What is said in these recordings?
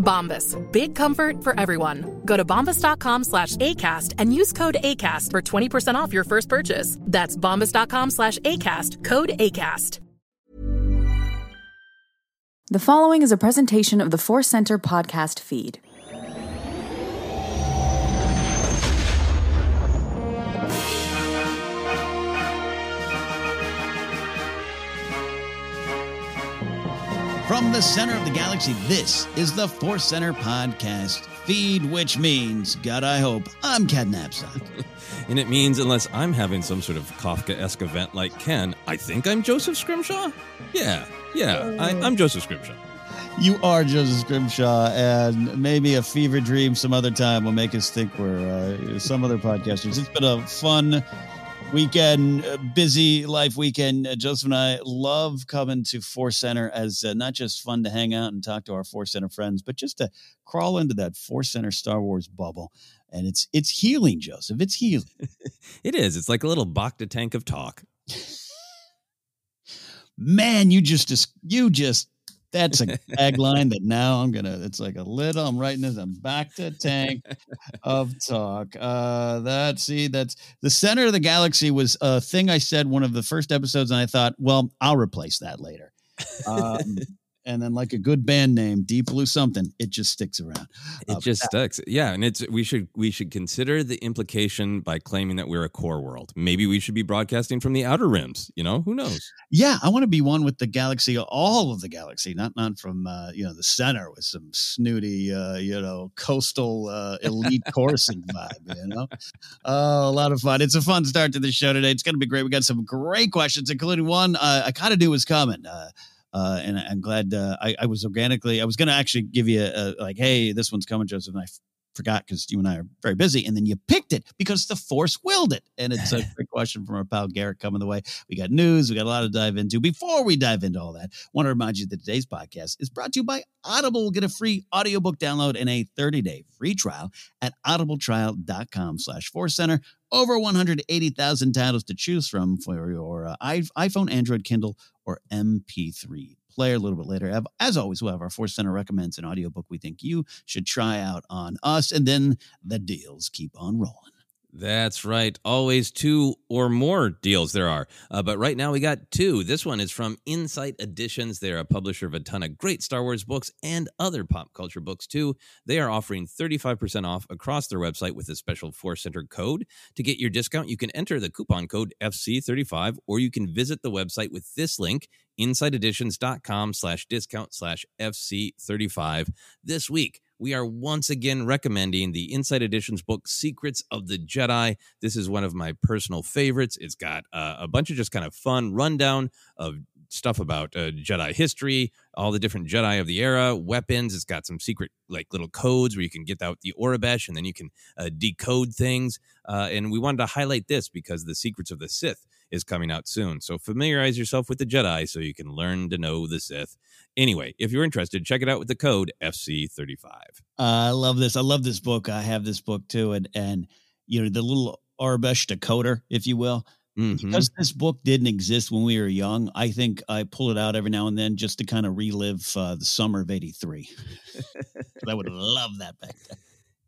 Bombas. Big comfort for everyone. Go to bombas.com slash ACAST and use code ACAST for 20% off your first purchase. That's bombas.com slash ACAST. Code ACAST. The following is a presentation of the Force Center podcast feed. From the center of the galaxy, this is the Force Center podcast feed, which means, God, I hope, I'm Ken Napzok. and it means, unless I'm having some sort of Kafka esque event like Ken, I think I'm Joseph Scrimshaw? Yeah, yeah, I, I'm Joseph Scrimshaw. You are Joseph Scrimshaw, and maybe a fever dream some other time will make us think we're uh, some other podcasters. It's been a fun weekend, uh, busy life weekend. Uh, Joseph and I love coming to Force Center as uh, not just fun to hang out and talk to our Force Center friends, but just to crawl into that Force Center Star Wars bubble. And it's it's healing, Joseph. It's healing. it is. It's like a little Bacta tank of talk. Man, you just you just that's a tagline that now I'm gonna. It's like a little. I'm writing this. I'm Bacta tank of talk. Uh, that see, that's the center of the galaxy was a thing I said one of the first episodes, and I thought, well, I'll replace that later. Um, and then like a good band name, Deep Blue something, it just sticks around. It uh, just that, sticks. Yeah, and it's we should we should consider the implication by claiming that we're a core world. Maybe we should be broadcasting from the outer rims. You know, who knows? Yeah, I want to be one with the galaxy, all of the galaxy, not not from uh, you know the center with some snooty uh, you know coastal uh, elite coursing vibe. You know, oh, a lot of fun. It's a fun start to the show today. It's going to be great. We got some great questions, including one uh, I kind of knew was coming. Uh, and I'm glad uh, I, I, was organically. I was going to actually give you a, a, like, hey, this one's coming, Joseph. And I forgot because you and I are very busy, and then you picked it because the Force willed it. And it's a great question from our pal Garrett coming the way. We got news, we got a lot to dive into. Before we dive into all that, I want to remind you that today's podcast is brought to you by Audible. Get a free audiobook download and a 30-day free trial at audibletrial.com slash force center. Over 180,000 titles to choose from for your uh, iPhone, Android, Kindle, or MP3 player a little bit later. As always, we'll have our Force Center recommends an audiobook we think you should try out on us, and then the deals keep on rolling. That's right. Always two or more deals there are. Uh, but right now we got two. This one is from Insight Editions. They're a publisher of a ton of great Star Wars books and other pop culture books too. They are offering 35% off across their website with a special Force Center code. To get your discount, you can enter the coupon code FC35 or you can visit the website with this link insighteditions.com slash discount slash FC35 this week we are once again recommending the Insight Editions book, Secrets of the Jedi. This is one of my personal favorites. It's got uh, a bunch of just kind of fun rundown of stuff about uh, Jedi history, all the different Jedi of the era, weapons. It's got some secret, like little codes where you can get out the Aurebesh and then you can uh, decode things. Uh, and we wanted to highlight this because the Secrets of the Sith is coming out soon. So familiarize yourself with the Jedi so you can learn to know the Sith. Anyway, if you're interested, check it out with the code FC35. Uh, I love this. I love this book. I have this book too. And, and you know, the little Aurebesh decoder, if you will. Mm-hmm. Because this book didn't exist when we were young, I think I pull it out every now and then just to kind of relive uh, the summer of '83. I would love that back then.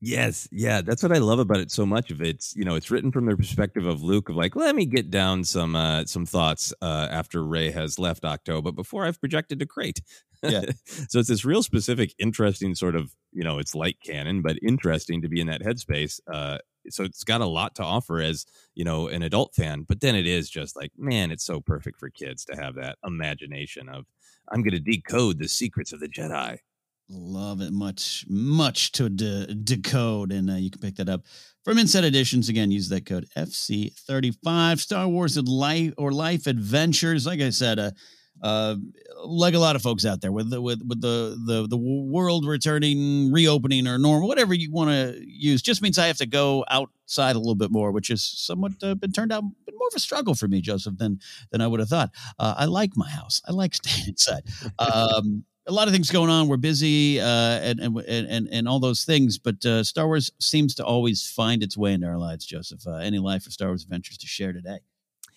Yes, yeah, that's what I love about it so much. Of it's you know it's written from the perspective of Luke of like let me get down some uh, some thoughts uh, after Rey has left Ahch-To, but before I've projected to Crait. Yeah. so it's this real specific, interesting sort of you know it's light canon, but interesting to be in that headspace. Uh, so it's got a lot to offer as you know an adult fan, but then it is just like man, it's so perfect for kids to have that imagination of I'm going to decode the secrets of the Jedi. Love it. Much, much to de- decode. And uh, you can pick that up from Insight Editions. Again, use that code FC35. Star Wars Life or Life Adventures. Like I said, uh, uh, like a lot of folks out there with the, with with the the the world returning, reopening, or normal, whatever you want to use, just means I have to go outside a little bit more, which has somewhat uh, been turned out been more of a struggle for me, Joseph, than than I would have thought. Uh, I like my house. I like staying inside. Um, a lot of things going on. We're busy uh, and, and and and all those things, but uh, Star Wars seems to always find its way into our lives. Joseph, uh, any life or Star Wars adventures to share today?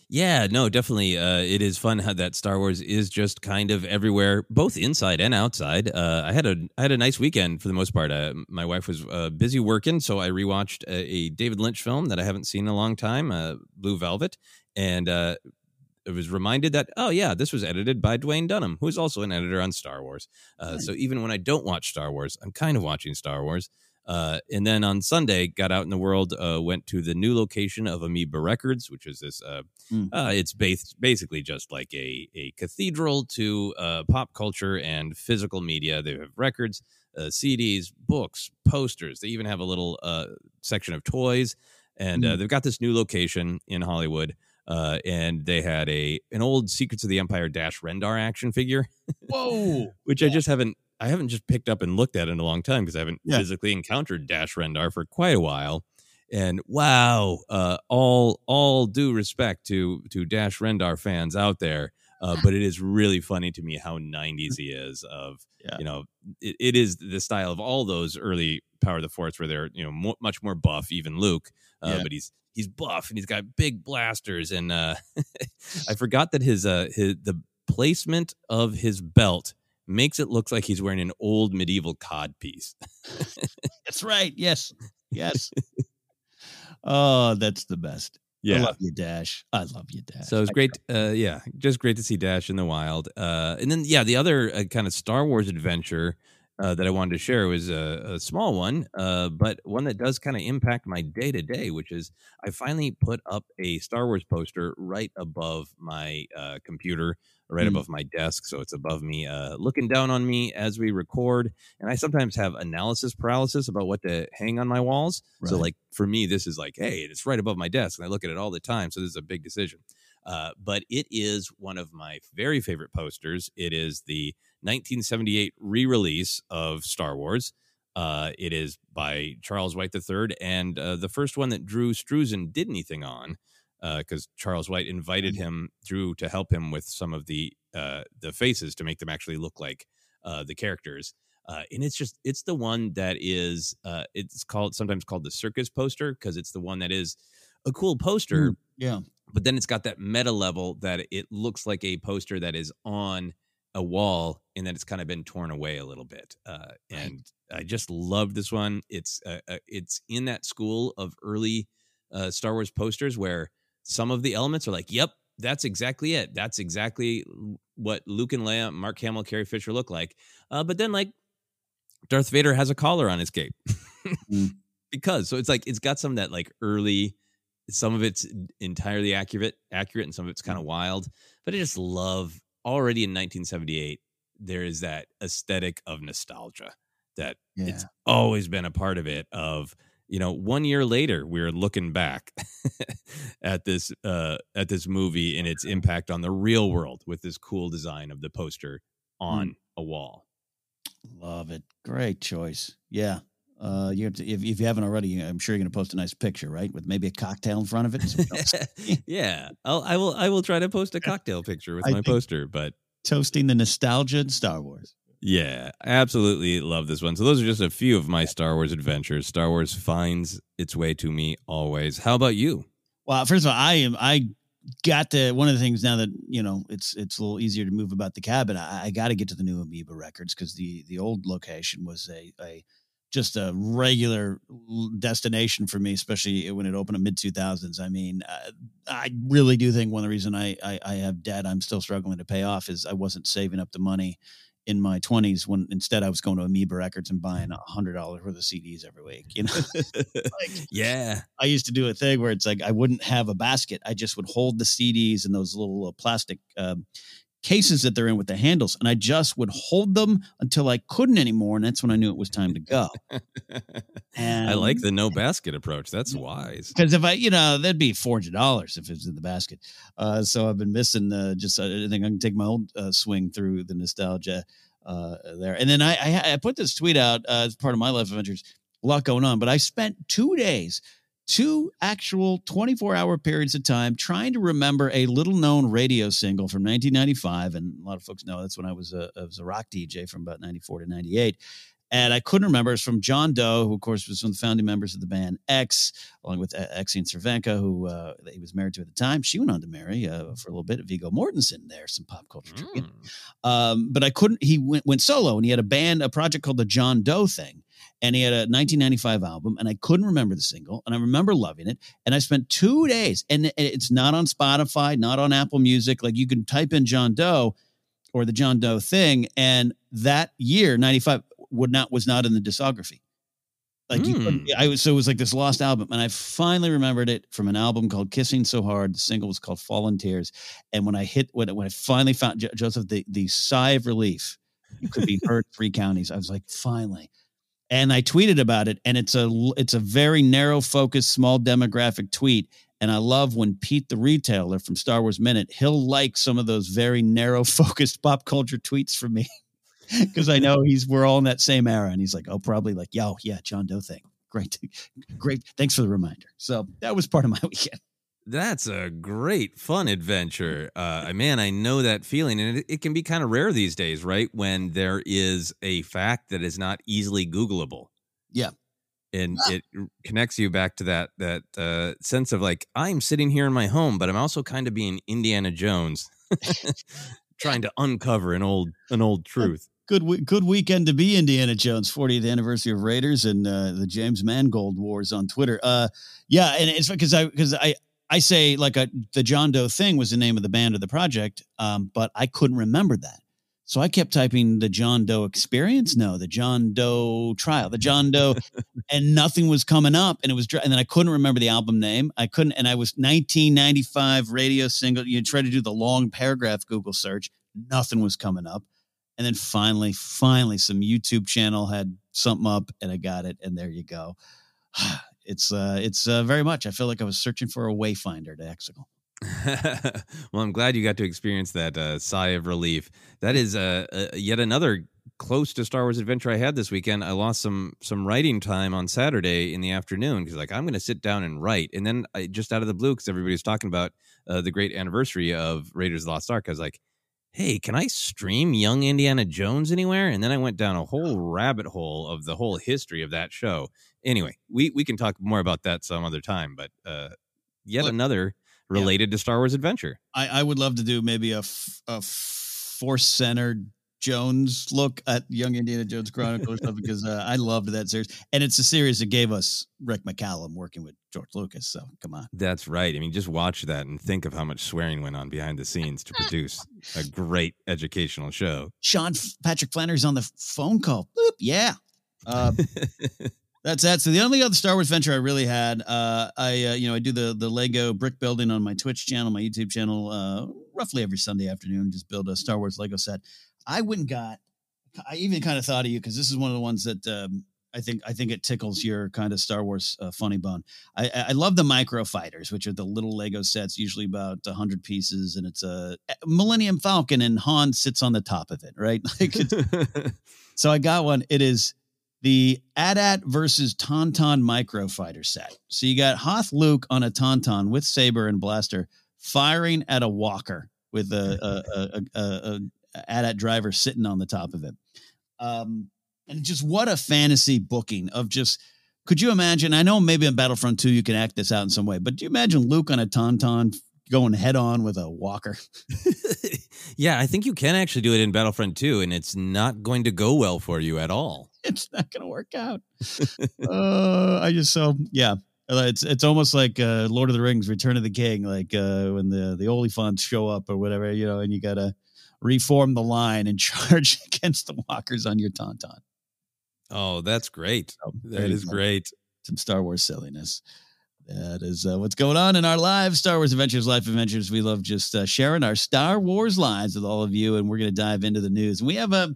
Yeah, no, definitely. Uh, it is fun how that Star Wars is just kind of everywhere, both inside and outside. Uh, I had a I had a nice weekend for the most part. Uh, my wife was uh, busy working, so I rewatched a, a, David Lynch film that I haven't seen in a long time, uh, Blue Velvet, and uh, it was reminded that oh yeah this was edited by Duwayne Dunham who's also an editor on Star Wars. Uh, so even when I don't watch Star Wars I'm kind of watching Star Wars. Uh, and then on Sunday got out in the world uh, went to the new location of Amoeba Records which is this mm. it's based basically just like a, a cathedral to uh, pop culture and physical media. They have records CDs books posters. They even have a little section of toys. And mm. they've got this new location in Hollywood uh, and they had a an old Secrets of the Empire Dash Rendar action figure. Whoa! which yeah. I just haven't I haven't just picked up and looked at in a long time because I haven't yeah. physically encountered Dash Rendar for quite a while. And wow, uh, all all due respect to to Dash Rendar fans out there, uh, but it is really funny to me how 90s he is. Of yeah. you know, it, it is the style of all those early Power of the Force where they're you know mo- much more buff, even Luke, uh, yeah. but he's he's buff and he's got big blasters and uh I forgot that his uh his the placement of his belt makes it look like he's wearing an old medieval cod piece. that's right. Yes. Yes. oh, that's the best. Yeah. I love you, Dash. I love you, Dash. So it was great. Uh, yeah, just great to see Dash in the wild. Uh, and then, yeah, the other uh, kind of Star Wars adventure uh, that I wanted to share was a, a small one, uh, but one that does kind of impact my day to day, which is I finally put up a Star Wars poster right above my uh, computer, right mm. above my desk. So it's above me, uh, looking down on me as we record. And I sometimes have analysis paralysis about what to hang on my walls. Right. So, like, for me, this is like, hey, it's right above my desk, and I look at it all the time. So this is a big decision. Uh, but it is one of my very favorite posters. It is the 1978 re release of Star Wars. Uh, it is by Charles White III, and uh, the first one that Drew Struzan did anything on, because Charles White invited him Drew to help him with some of the uh, the faces to make them actually look like uh, the characters. Uh, and it's just it's the one that is uh, it's called sometimes called the circus poster because it's the one that is a cool poster. Mm, yeah. But then it's got that meta level that it looks like a poster that is on a wall and that it's kind of been torn away a little bit. Uh, and I just love this one. It's uh, uh, it's in that school of early uh, Star Wars posters where some of the elements are like, "Yep, that's exactly it. That's exactly what Luke and Leia, Mark Hamill, Carrie Fisher look like." Uh, but then like Darth Vader has a collar on his cape Mm. because so it's like it's got some of that like early some of it's entirely accurate accurate and some of it's Mm. kind of wild but i just love already in 1978 there is that aesthetic of nostalgia that it's always been a part of it of you know one year later we're looking back at this uh at this movie and its impact on the real world with this cool design of the poster on Mm. a wall Love it. Great choice. Yeah. Uh, you have to, if, if you haven't already, I'm sure you're going to post a nice picture, right? With maybe a cocktail in front of it. so we don't- yeah, I'll, I will. I will try to post a cocktail picture with I my think- poster. But Toasting the nostalgia in Star Wars. yeah, absolutely love this one. So those are just a few of my Star Wars adventures. Star Wars finds its way to me always. How about you? Well, first of all, I am I got to one of the things now that you know it's it's a little easier to move about the cabin. I, I got to get to the new Amoeba Records because the the old location was a a just a regular destination for me, especially when it opened in mid two thousands. I mean, uh, I really do think one of the reason I, I I have debt I'm still struggling to pay off is I wasn't saving up the money in my 20s when instead I was going to Amoeba Records and buying a hundred dollars worth of CDs every week. You know, like yeah, I used to do a thing where it's like I wouldn't have a basket. I just would hold the CDs in those little uh, plastic um, cases that they're in with the handles, and I just would hold them until I couldn't anymore, and that's when I knew it was time to go. I like the no basket approach. That's wise. Because if I, you know, that'd be four hundred dollars if it was in the basket. Uh, so I've been missing uh, just. Uh, I think I can take my old uh, swing through the nostalgia uh, there. And then I, I, I put this tweet out uh, as part of my life adventures. A lot going on, but I spent two days, two actual twenty-four hour periods of time trying to remember a little known radio single from 1995. And a lot of folks know that's when I was a, I was a rock DJ from about 94 to 98 and I couldn't remember. It's from John Doe, who of course was one of the founding members of the band X, along with uh, Exene Cervenka, who uh, he was married to at the time. She went on to marry uh, for a little bit. Viggo Mortensen. There's some pop culture. Mm. Um, but I couldn't. He went, went solo, and he had a band, a project called the John Doe Thing, and he had a 1995 album, and I couldn't remember the single, and I remember loving it. And I spent two days, and it's not on Spotify, not on Apple Music. Like you can type in John Doe or the John Doe Thing, and that year 95 would not was not in the discography. Like you hmm. I was so it was like this lost album, and I finally remembered it from an album called "Kissing So Hard." The single was called "Fallen Tears," and when I hit when, when I finally found Joseph, the the sigh of relief could be heard three counties. I was like, finally, and I tweeted about it, and it's a it's a very narrow focused, small demographic tweet. And I love when Pete, the retailer from Star Wars Minute, he'll like some of those very narrow focused pop culture tweets from me because I know he's we're all in that same era, and he's like, oh, probably like, yo, yeah, John Doe thing, great, great, thanks for the reminder. So that was part of my weekend. That's a great fun adventure. Uh, man, I know that feeling, and it, it can be kind of rare these days, right? When there is a fact that is not easily Googleable. Yeah. and it connects you back to that that uh, sense of like I'm sitting here in my home, but I'm also kind of being Indiana Jones, trying to uncover an old an old truth. Good, good weekend to be Indiana Jones, 40th anniversary of Raiders and uh, the James Mangold Wars on Twitter. Uh, yeah, and it's because I because I I say like a, the John Doe thing was the name of the band of the project, um, but I couldn't remember that. So I kept typing the John Doe experience. No, the John Doe trial, the John Doe, and nothing was coming up. And it was, and then I couldn't remember the album name. I couldn't, and I was 1995 radio single. You try to do the long paragraph Google search, nothing was coming up. And then finally, finally, some YouTube channel had something up, and I got it. And there you go. It's uh, it's uh, very much. I feel like I was searching for a wayfinder to Exegol. well, I'm glad you got to experience that uh, sigh of relief. That is uh, uh, yet another close to Star Wars adventure I had this weekend, I lost some some writing time on Saturday in the afternoon because like I'm going to sit down and write, and then I, just out of the blue because everybody's talking about uh, the great anniversary of Raiders of the Lost Ark, I was like, hey, can I stream Young Indiana Jones anywhere? And then I went down a whole rabbit hole of the whole history of that show. Anyway, we we can talk more about that some other time, but uh, yet Look, another related to Star Wars adventure. I, I would love to do maybe a, f- a force centered Jones look at Young Indiana Jones Chronicles stuff because uh, I loved that series, and it's a series that gave us Rick McCallum working with George Lucas. So come on, That's right. I mean, just watch that and think of how much swearing went on behind the scenes to produce a great educational show. Sean F- Patrick Flannery's on the phone call. Boop, yeah. Uh, that's that. So the only other Star Wars venture I really had, uh, I uh, you know I do the the Lego brick building on my Twitch channel, my YouTube channel, uh, roughly every Sunday afternoon. Just build a Star Wars Lego set. I went and got. I even kind of thought of you because this is one of the ones that um, I think I think it tickles your kind of Star Wars uh, funny bone. I, I love the micro fighters, which are the little Lego sets, usually about hundred pieces, and it's a Millennium Falcon, and Han sits on the top of it, right? Like, so I got one. It is the AT-AT versus Tauntaun micro fighter set. So you got Hoth Luke on a Tauntaun with saber and blaster, firing at a Walker with a a, a, a, a AT-AT driver sitting on the top of it. Um, and just what a fantasy booking of just could you imagine? I know maybe in Battlefront 2 you can act this out in some way, but do you imagine Luke on a Tauntaun going head on with a Walker? yeah, I think you can actually do it in Battlefront 2, and it's not going to go well for you at all. It's not going to work out. uh, I just so yeah. It's it's almost like uh, Lord of the Rings: Return of the King, like uh, when the the Oliphaunts show up or whatever, you know, and you got to reform the line and charge against the walkers on your tauntaun. Oh, that's great. So, that is great. Some Star Wars silliness. That is uh, what's going on in our live Star Wars Adventures, Life Adventures. We love just uh, sharing our Star Wars lives with all of you, and we're going to dive into the news. And we have a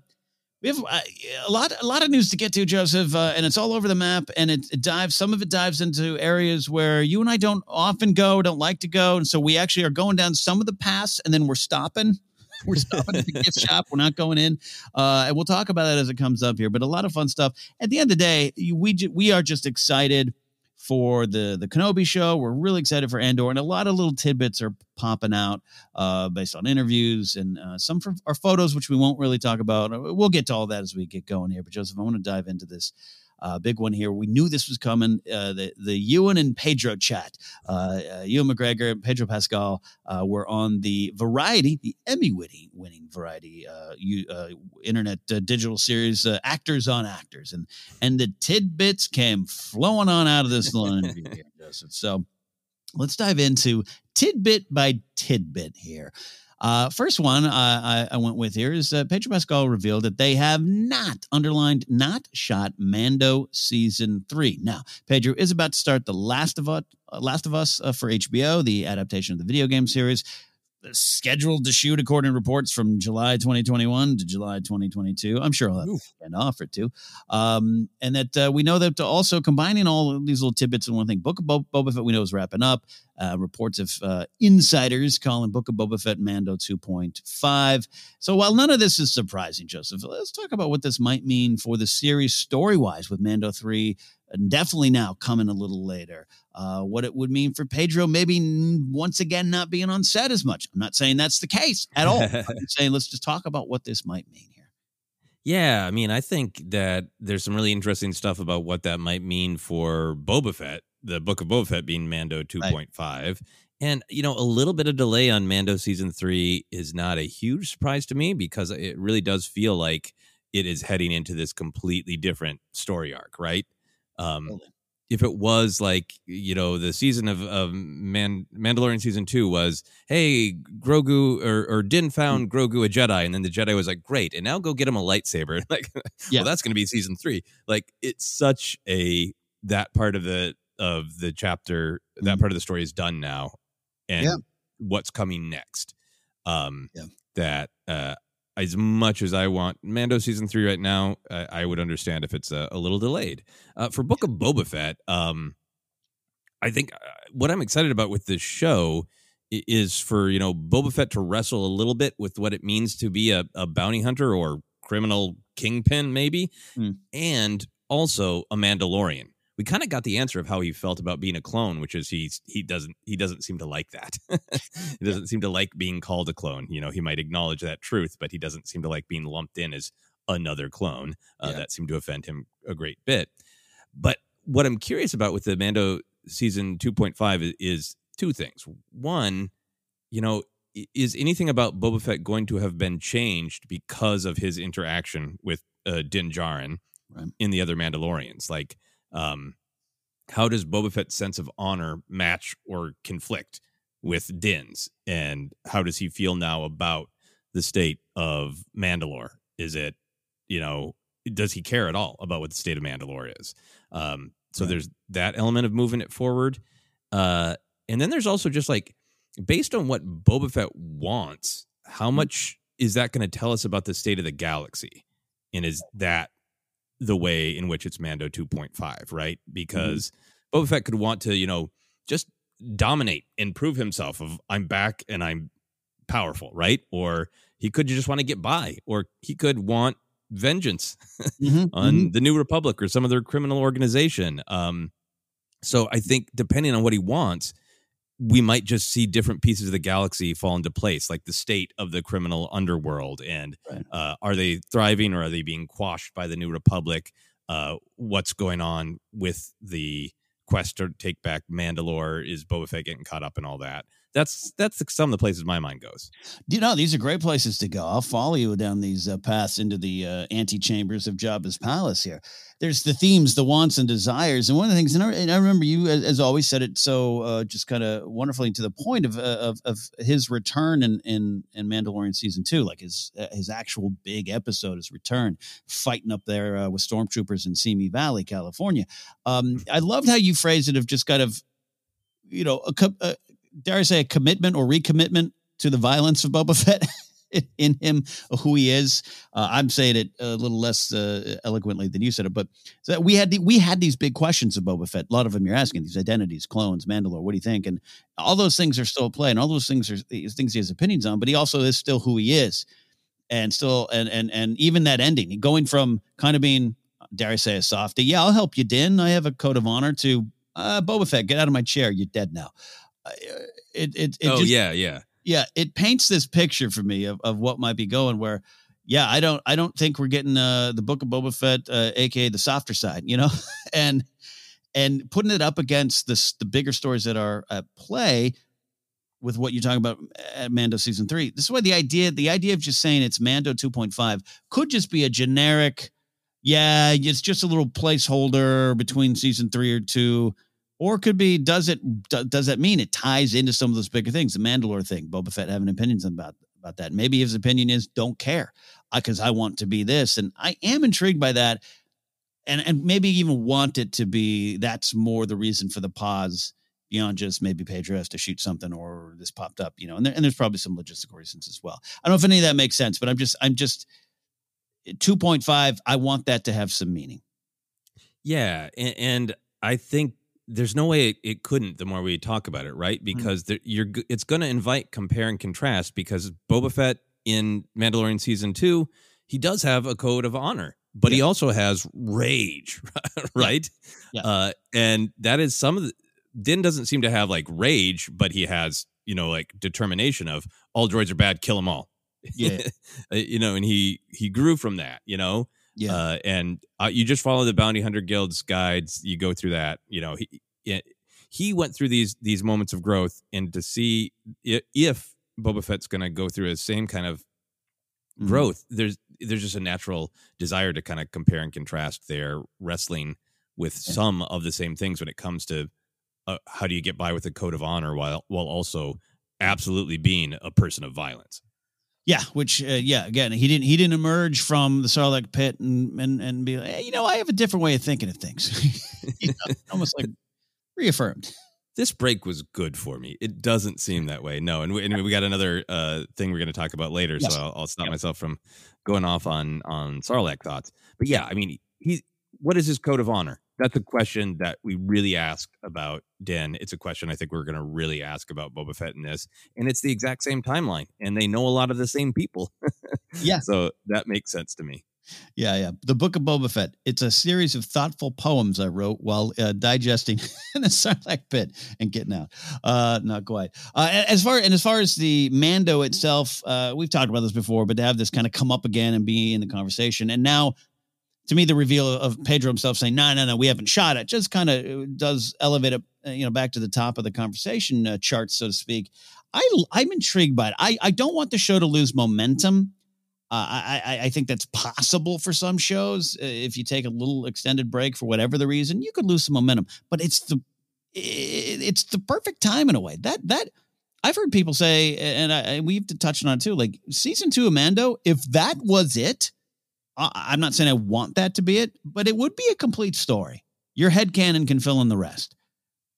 we have uh, a lot a lot of news to get to, Joseph, uh, and it's all over the map. And it, it dives some of it dives into areas where you and I don't often go, don't like to go, and so we actually are going down some of the paths, and then we're stopping. We're stopping at the gift shop. We're not going in, uh, and we'll talk about that as it comes up here. But a lot of fun stuff. At the end of the day, we we are just excited for the the Kenobi show. We're really excited for Andor, and a lot of little tidbits are popping out uh, based on interviews and uh, some from our photos, which we won't really talk about. We'll get to all that as we get going here. But Joseph, I want to dive into this. Uh, big one here. We knew this was coming. Uh, the the Ewan and Pedro chat. Uh, uh, Ewan McGregor and Pedro Pascal uh, were on the Variety, the Emmy winning winning Variety uh, you, uh, internet uh, digital series, uh, Actors on Actors, and and the tidbits came flowing on out of this little interview here, Joseph. So let's dive into tidbit by tidbit here. Uh, first one uh, I, I went with here is uh, Pedro Pascal revealed that they have not underlined, not shot Mando season three. Now, Pedro is about to start the Last of Us, uh, Last of Us uh, for HBO, the adaptation of the video game series scheduled to shoot according to reports from July 2021 to July 2022. I'm sure I'll have an offer too. Um, and that uh, we know that also combining all of these little tidbits in one thing, Book of Bo- Boba Fett we know is wrapping up. Uh, reports of uh, insiders calling Book of Boba Fett Mando 2.5. So while none of this is surprising, Joseph, let's talk about what this might mean for the series story wise with Mando 3 and definitely now coming a little later. Uh, what it would mean for Pedro, maybe once again not being on set as much. I'm not saying that's the case at all. I'm saying let's just talk about what this might mean here. Yeah, I mean, I think that there's some really interesting stuff about what that might mean for Boba Fett, the Book of Boba Fett being Mando 2.5. And, you know, a little bit of delay on Mando season three is not a huge surprise to me because it really does feel like it is heading into this completely different story arc, right? Um, if it was like you know the season of, of Man- Mandalorian season two was hey Grogu or, or Din found Grogu a Jedi and then the Jedi was like great and now go get him a lightsaber like Yeah. well that's going to be season three like it's such a that part of the of the chapter that part of the story is done now and Yeah. what's coming next um Yeah. that uh as much as I want Mando season three right now, I, I would understand if it's a, a little delayed. Uh, for Book of Boba Fett, um, I think uh, what I'm excited about with this show is for you know Boba Fett to wrestle a little bit with what it means to be a, a bounty hunter or criminal kingpin, maybe, Hmm. and also a Mandalorian. We kind of got the answer of how he felt about being a clone, which is he's he doesn't he doesn't seem to like that. he doesn't seem to like being called a clone. You know, he might acknowledge that truth, but he doesn't seem to like being lumped in as another clone. Uh, Yeah. That seemed to offend him a great bit. But what I'm curious about with the Mando season 2.5 is, is two things. One, you know, is anything about Boba Fett going to have been changed because of his interaction with uh, Din Djarin Right. in the other Mandalorians? Like, um, how does Boba Fett's sense of honor match or conflict with Din's? And how does he feel now about the state of Mandalore? Is it, you know, does he care at all about what the state of Mandalore is? Um, so Right. there's that element of moving it forward. Uh, and then there's also just like, based on what Boba Fett wants, how much is that going to tell us about the state of the galaxy? And is that the way in which it's Mando 2.5, right? Because Boba Fett could want to, you know, just dominate and prove himself of I'm back and I'm powerful, right? Or he could just want to get by, or he could want vengeance Mhm, on mhm. the New Republic or some other criminal organization. Um, so I think depending on what he wants, we might just see different pieces of the galaxy fall into place, like the state of the criminal underworld, and Right. uh, are they thriving or are they being quashed by the New Republic? Uh, what's going on with the quest to take back Mandalore? Is Boba Fett getting caught up in all that? That's that's some of the places my mind goes. You know, these are great places to go. I'll follow you down these uh, paths into the uh, antechambers of Jabba's palace here. There's the themes, the wants and desires. And one of the things, and I, and I remember you, as, as always, said it so uh, just kind of wonderfully to the point of, uh, of, of his return in, in, in Mandalorian season two, like his, uh, his actual big episode, his return, fighting up there uh, with stormtroopers in Simi Valley, California. Um, I loved how you phrased it of just kind of, you know, a, uh, dare I say, a commitment or recommitment to the violence of Boba Fett in him, who he is. Uh, I'm saying it a little less uh, eloquently than you said it, but so we had the, we had these big questions of Boba Fett. A lot of them you're asking these identities, clones, Mandalore. What do you think? And all those things are still at play, and all those things are things he has opinions on. But he also is still who he is, and still and and and even that ending, going from kind of being dare I say a softy, yeah, I'll help you, Din. I have a code of honor to uh, Boba Fett. Get out of my chair. You're dead now. Uh, It it, it oh just, yeah, yeah. yeah, it paints this picture for me of, of what might be going where yeah, I don't I don't think we're getting uh the book of Boba Fett, uh, aka the softer side, you know? and and putting it up against this the bigger stories that are at play with what you're talking about at Mando season three. This is why the idea the idea of just saying it's Mando 2.5 could just be a generic, yeah, it's just a little placeholder between season three or two. Or could be, does it does that mean it ties into some of those bigger things? The Mandalore thing, Boba Fett having opinions about about that. Maybe his opinion is don't care uh, because I want to be this, and I am intrigued by that, and and maybe even want it to be. That's more the reason for the pause beyond just maybe Pedro has to shoot something or this popped up, you know. And there, and there's probably some logistical reasons as well. I don't know if any of that makes sense, but I'm just I'm just eh, point five. I want that to have some meaning. Yeah, and, and I think there's no way it, it couldn't. The more we talk about it, right? Because there, you're it's going to invite compare and contrast. Because Boba Fett in Mandalorian season two, he does have a code of honor, but he also has rage, right? Yeah. Uh, and that is some of the. Din doesn't seem to have like rage, but he has you know like determination of all droids are bad, kill them all. Yeah. Uh, you know, and he he grew from that. You know, Yeah. uh, and uh, you just follow the bounty hunter guild's guides you go through that you know he he went through these these moments of growth and to see if boba fett's going to go through the same kind of Mhm. growth there's there's just a natural desire to kind of compare and contrast their wrestling with Yeah. some of the same things when it comes to uh, how do you get by with a code of honor while while also absolutely being a person of violence Yeah, which uh, yeah, again, he didn't he didn't emerge from the Sarlacc pit and and and be like, hey, you know, I have a different way of thinking of things. You know, almost like reaffirmed. this break was good for me. It doesn't seem that way. No, and we, and we got another uh, thing we're going to talk about later, Yes. so I'll, I'll stop Yep. myself from going off on on Sarlacc thoughts. But yeah, I mean, he what is his code of honor? That's a question that we really ask about Din. It's a question I think we're going to really ask about Boba Fett in this, and it's the exact same timeline, and they know a lot of the same people. Yeah. so that makes sense to me. Yeah, yeah. The Book of Boba Fett. It's a series of thoughtful poems I wrote while uh, digesting in the Sarlacc pit and getting out. Uh, not quite. Uh, as far and as far as the Mando itself, uh, we've talked about this before, but to have this kind of come up again and be in the conversation, and now to me, the reveal of Pedro himself saying, "No, no, no, we haven't shot it," just kind of uh, does elevate it, uh, you know, back to the top of the conversation uh, chart, so to speak. I I'm intrigued by it. I I don't want the show to lose momentum. Uh, I, I think that's possible for some shows. Uh, if you take a little extended break for whatever the reason, you could lose some momentum. But it's the it's the perfect time in a way. That that I've heard people say, and, I, and we've touched on it too. Like season two of Mando, if that was it, I, am not saying I want that to be it, but it would be a complete story. Your head canon can fill in the rest.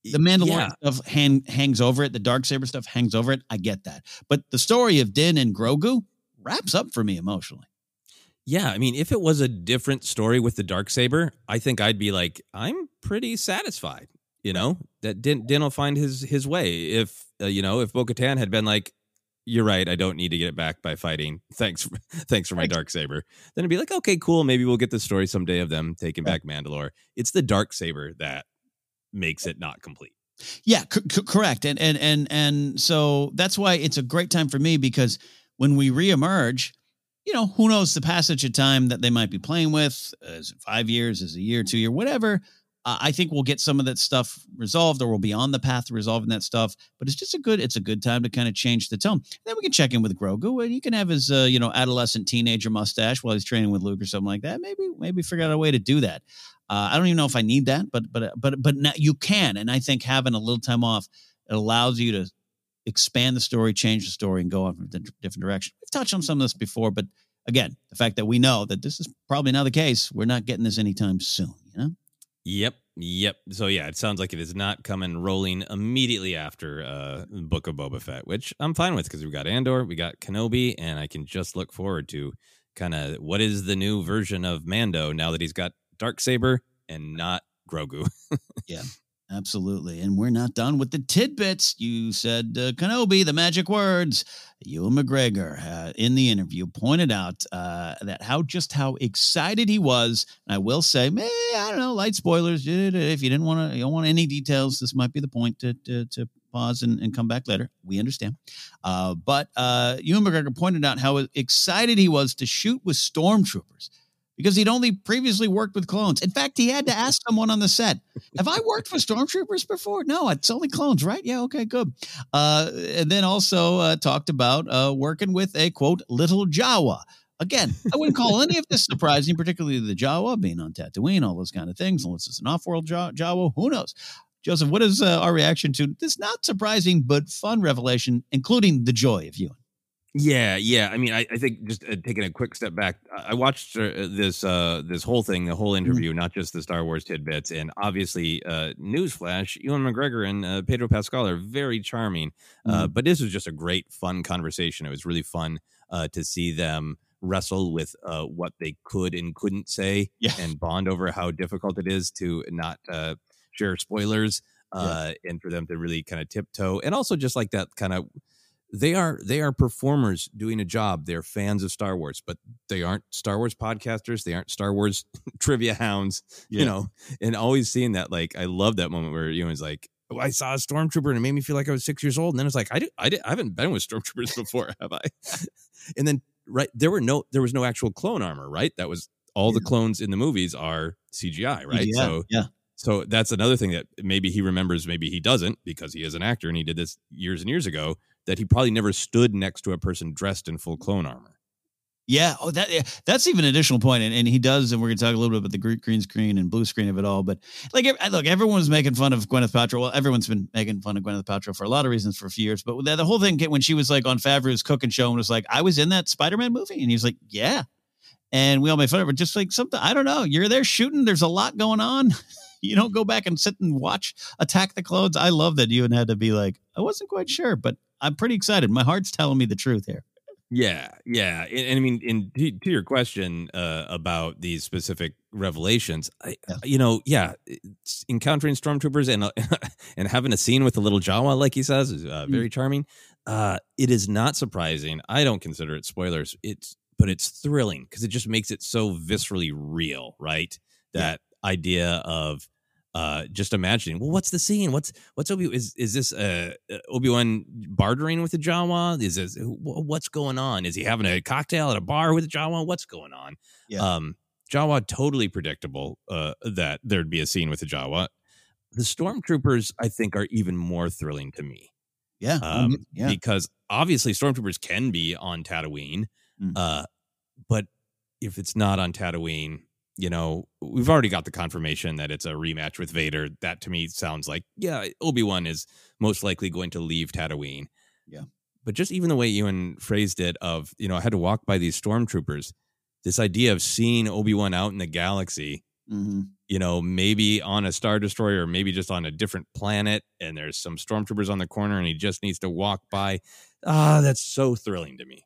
The Mandalorian yeah. stuff hang, hangs over it. The dark saber stuff hangs over it. I get that, but the story of Din and Grogu wraps up for me emotionally. Yeah, I mean, if it was a different story with the dark saber, I think I'd be like, I'm pretty satisfied. You know that Din, Din will find his his way. If uh, you know, if Bo-Katan had been like, "You're right, I don't need to get it back by fighting. Thanks, for, thanks for my dark saber," then it'd be like, "Okay, cool. Maybe we'll get the story someday of them taking back Mandalore." It's the dark saber that makes it not complete. Yeah, c- c- correct. And and and and so that's why it's a great time for me because when we reemerge, you know, who knows the passage of time that they might be playing with? Uh, is it five years? Is it a year, two year, whatever? Uh, I think we'll get some of that stuff resolved, or we'll be on the path to resolving that stuff. But it's just a good, it's a good time to kind of change the tone. And then we can check in with Grogu, and he can have his, uh, you know, adolescent teenager mustache while he's training with Luke or something like that. Maybe, maybe figure out a way to do that. Uh, I don't even know if I need that, but but but but now you can, and I think having a little time off it allows you to expand the story, change the story, and go off in a different direction. We've touched on some of this before, but again, the fact that we know that this is probably not the case, we're not getting this anytime soon, you know? Yep. Yep. So yeah, it sounds like it is not coming rolling immediately after uh Book of Boba Fett, which I'm fine with because we got Andor, we got Kenobi, and I can just look forward to kind of what is the new version of Mando now that he's got Dark Saber and not Grogu. yeah. Absolutely. And we're not done with the tidbits. You said uh, Kenobi, the magic words. Ewan McGregor uh, in the interview pointed out uh, that how just how excited he was. And I will say, I don't know, light spoilers. If you didn't want to, you don't want any details, this might be the point to, to, to pause and, and, come back later. We understand. Uh, but uh, Ewan McGregor pointed out how excited he was to shoot with stormtroopers because he'd only previously worked with clones. In fact, he had to ask someone on the set, "Have I worked with stormtroopers before?" No, it's only clones, right? Yeah, okay, good. Uh, and then also uh, talked about uh, working with a quote little Jawa. Again, I wouldn't call any of this surprising, particularly the Jawa being on Tatooine, all those kind of things. Unless it's an off-world Jawa, who knows? Joseph, what is uh, our reaction to this not surprising but fun revelation, including the joy of Ewan? Yeah, yeah. I mean, I, I think just uh, taking a quick step back, I watched uh, this uh, this whole thing, the whole mm-hmm. interview, mm-hmm. not just the Star Wars tidbits, and obviously, uh, newsflash: Ewan McGregor and uh, Pedro Pascal are very charming. Uh, mm-hmm. but this was just a great, fun conversation. It was really fun uh, to see them wrestle with uh, what they could and couldn't say, yeah. and bond over how difficult it is to not uh, share spoilers, uh, yeah. and for them to really kind of tiptoe, and also just like that kind of they are they are performers doing a job. They're fans of star wars but they aren't star wars podcasters. They aren't star wars trivia hounds yeah. you know and always seeing that like i love that moment where you know it's like oh, i saw a stormtrooper and it made me feel like i was six years old. And then it's like i did, I, did, I haven't been with stormtroopers before have i? And then right there were no there was no actual clone armor right? That was all yeah. the clones in the movies are cgi right? Yeah, so yeah. so that's another thing that maybe he remembers maybe he doesn't because he is an actor and he did this years and years ago that he probably never stood next to a person dressed in full clone armor. Yeah, oh, that yeah, that's even an additional point, and, and he does, and we're to talk a little bit about the green screen and blue screen of it all. But like, look, everyone's making fun of Gwyneth Paltrow. Well, everyone's been making fun of Gwyneth Paltrow for a lot of reasons for a few years. But the, the whole thing when she was like on Favreau's cooking show and was like, "I was in that Spider-Man movie," and he was like, "Yeah," and we all made fun of her. Just like something, I don't know. You're there shooting. There's a lot going on. you don't go back and sit and watch Attack the Clones. I love that you had to be like, I wasn't quite sure, but I'm pretty excited. My heart's telling me the truth here. Yeah, yeah, and, and I mean, in to, to your question uh, about these specific revelations, I, yeah. you know, yeah, encountering stormtroopers and uh, and having a scene with a little Jawa, like he says, is uh, very mm. charming. Uh, it is not surprising. I don't consider it spoilers. It's but it's thrilling because it just makes it so viscerally real, right? That idea of uh just imagining well what's the scene what's what's obi is is this uh uh, obi-wan bartering with the jawa is this what's going on is he having a cocktail at a bar with the jawa what's going on Yeah. um jawa totally predictable uh that there'd be a scene with the jawa the stormtroopers i think are even more thrilling to me Yeah. um, yeah. because obviously stormtroopers can be on Tatooine, Mm. uh, but if it's not on Tatooine, you know, we've already got the confirmation that it's a rematch with Vader. That to me sounds like, yeah, Obi Wan is most likely going to leave Tatooine. Yeah. But just even the way Ewan phrased it, of you know, I had to walk by these stormtroopers. This idea of seeing Obi Wan out in the galaxy, Mhm. you know, maybe on a star destroyer, or maybe just on a different planet, and there's some stormtroopers on the corner, and he just needs to walk by. Ah, that's so thrilling to me.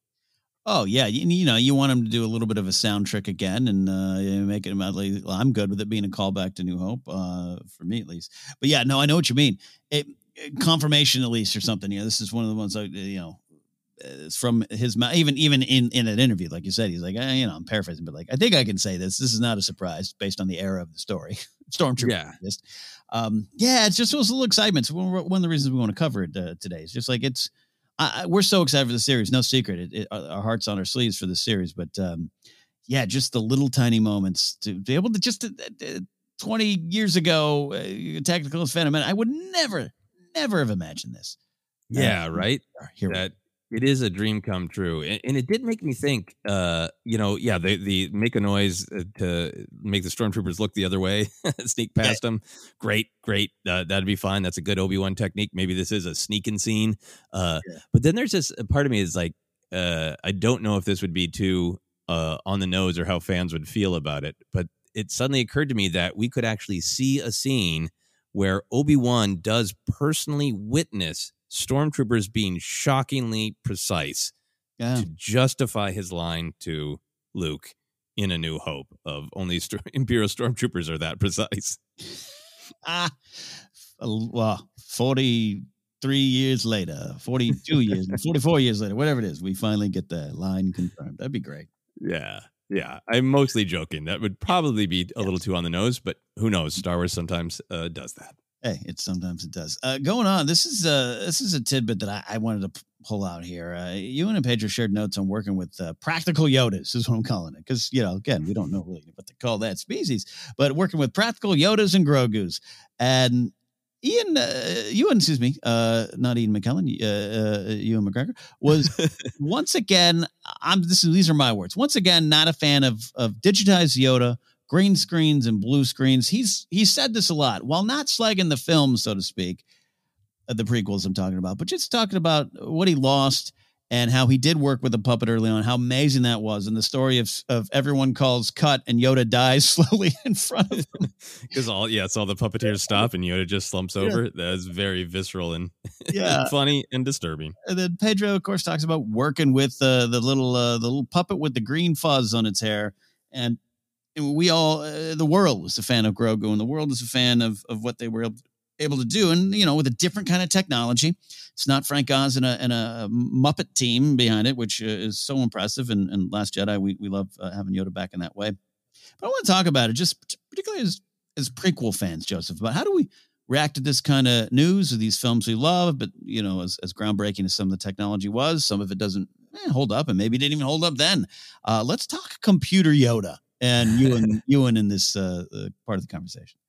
Oh yeah, you, you know you want him to do a little bit of a sound trick again and uh, make it immediately. Well, I'm good with it being a callback to New Hope, uh, for me at least. But yeah, no, I know what you mean. It, confirmation at least or something. You know, this is one of the ones I, you know, it's from his mouth. Even even in in an interview, like you said, he's like, eh, you know, I'm paraphrasing, but like I think I can say this. This is not a surprise based on the era of the story. Stormtrooper. Yeah. Um, yeah, it's just was a little excitement. So one one of the reasons we want to cover it uh, today is just like it's I, we're so excited for the series. No secret, it, it, our hearts on our sleeves for the series. But um, yeah, just the little tiny moments to be able to just uh, uh, twenty years ago, uh, technical as Phantom I would never, never have imagined this. Yeah, Uh, right. Here we that it is a dream come true, and, and it did make me think. Uh, you know, yeah, they the make a noise uh, to make the stormtroopers look the other way, sneak past them. Great, great. Uh, that'd be fine. That's a good Obi wan technique. Maybe this is a sneaking scene. Uh, but then there's this part of me is like, uh, I don't know if this would be too uh on the nose or how fans would feel about it, but it suddenly occurred to me that we could actually see a scene where Obi Wan does personally witness stormtroopers being shockingly precise Yeah. to justify his line to Luke in A New Hope of only st- Imperial stormtroopers are that precise. ah, well, 43 years later, 42 years, 44 years later, whatever it is, we finally get the line confirmed. That'd be great. Yeah. Yeah. I'm mostly joking. That would probably be a little too on the nose, but who knows? Star Wars sometimes uh, does that. Hey, it sometimes it does. Uh, going on, this is uh this is a tidbit that I, I wanted to pull out here. Uh, you and Pedro shared notes on working with uh, practical Yodas, is what I'm calling it, because you know, again, we don't know really what to call that species, but working with practical Yodas and Grogu's, and Ian, uh, Ewan, excuse me, uh, not Ian McKellen, uh, uh, Ewan McGregor was once again. I'm this is these are my words. Once again, not a fan of of digitized Yoda green screens and blue screens. He's he said this a lot while not slagging the film, so to speak, uh, the prequels I'm talking about, but just talking about what he lost and how he did work with the puppet early on, how amazing that was, and the story of of everyone calls cut and Yoda dies slowly in front of him. Because all, yeah, it's all the puppeteers stop and Yoda just slumps Yeah. over. That is very visceral and Yeah. funny and disturbing. And then Pedro, of course, talks about working with uh, the little uh, the little puppet with the green fuzz on its hair, and we all uh, the world was a fan of Grogu, and the world is a fan of of what they were able, to do, and you know, with a different kind of technology. It's not Frank Oz and a, and a Muppet team behind it, which uh, is so impressive. And, and Last Jedi, we we love uh, having Yoda back in that way. But I want to talk about it, just particularly as as prequel fans, Joseph, about how do we react to this kind of news of these films we love, but you know, as, as groundbreaking as some of the technology was, some of it doesn't eh, hold up, and maybe didn't even hold up then. Uh, let's talk computer Yoda and Ewan, Ewan in this uh, uh, part of the conversation.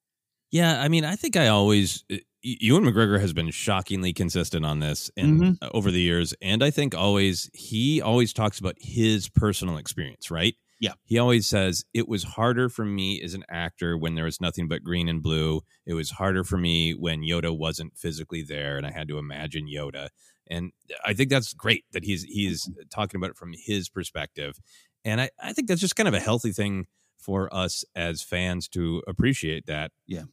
Yeah, I mean, I think I always uh, Ewan McGregor has been shockingly consistent on this and Mhm. uh, over the years, and I think always he always talks about his personal experience, right? Yeah. He always says it was harder for me as an actor when there was nothing but green and blue. It was harder for me when Yoda wasn't physically there and I had to imagine Yoda. And I think that's great that he's he's talking about it from his perspective. And I, I think that's just kind of a healthy thing for us as fans to appreciate that Yeah.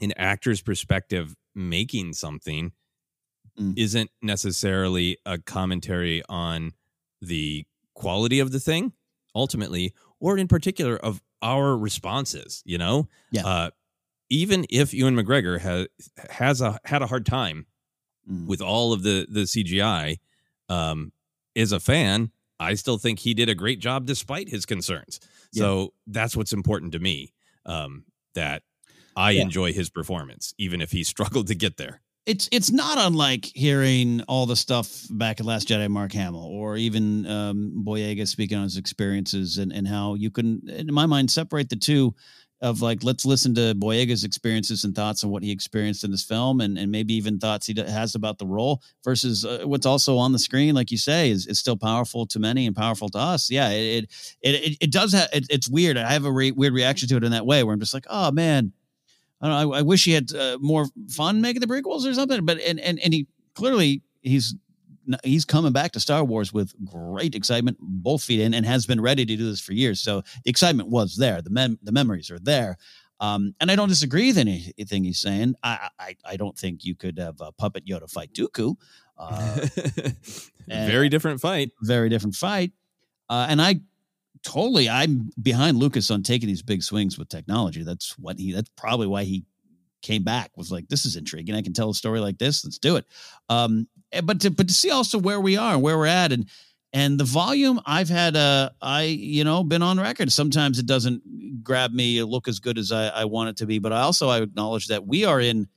an actor's perspective making something Mm. isn't necessarily a commentary on the quality of the thing ultimately or in particular of our responses you know Yeah. uh even if Ewan McGregor has has a had a hard time Mm. with all of the the CGI um as a fan I still think he did a great job despite his concerns. So that's what's important to me. Um, that I Yeah. enjoy his performance, even if he struggled to get there. it's it's not unlike hearing all the stuff back at Last Jedi, Mark Hamill, or even um, Boyega speaking on his experiences and and how you can, in my mind, separate the two. Of like, let's listen to Boyega's experiences and thoughts on what he experienced in this film, and, and maybe even thoughts he has about the role, versus uh, what's also on the screen, like you say, is, is still powerful to many and powerful to us. Yeah, it it it, it does have. It, it's weird. I have a re- weird reaction to it in that way, where I'm just like, oh man, I don't know. I, I wish he had uh, more fun making the prequels or something. But and and and he clearly he's he's coming back to Star Wars with great excitement, both feet in, and has been ready to do this for years. So the excitement was there. The mem- the memories are there. Um, and I don't disagree with anything he's saying. I, I I don't think you could have a puppet Yoda fight Dooku. Uh, Very different fight. very different fight. Uh, and I totally, I'm behind Lucas on taking these big swings with technology. That's what he, that's probably why he came back was like, this is intriguing. I can tell a story like this. Let's do it. Um, eh, but to, but to see also where we are and where we're at and, and the volume I've had, uh, I, you know, been on record. Sometimes it doesn't grab me, look as good as I, I want it to be. But I also, I acknowledge that we are in,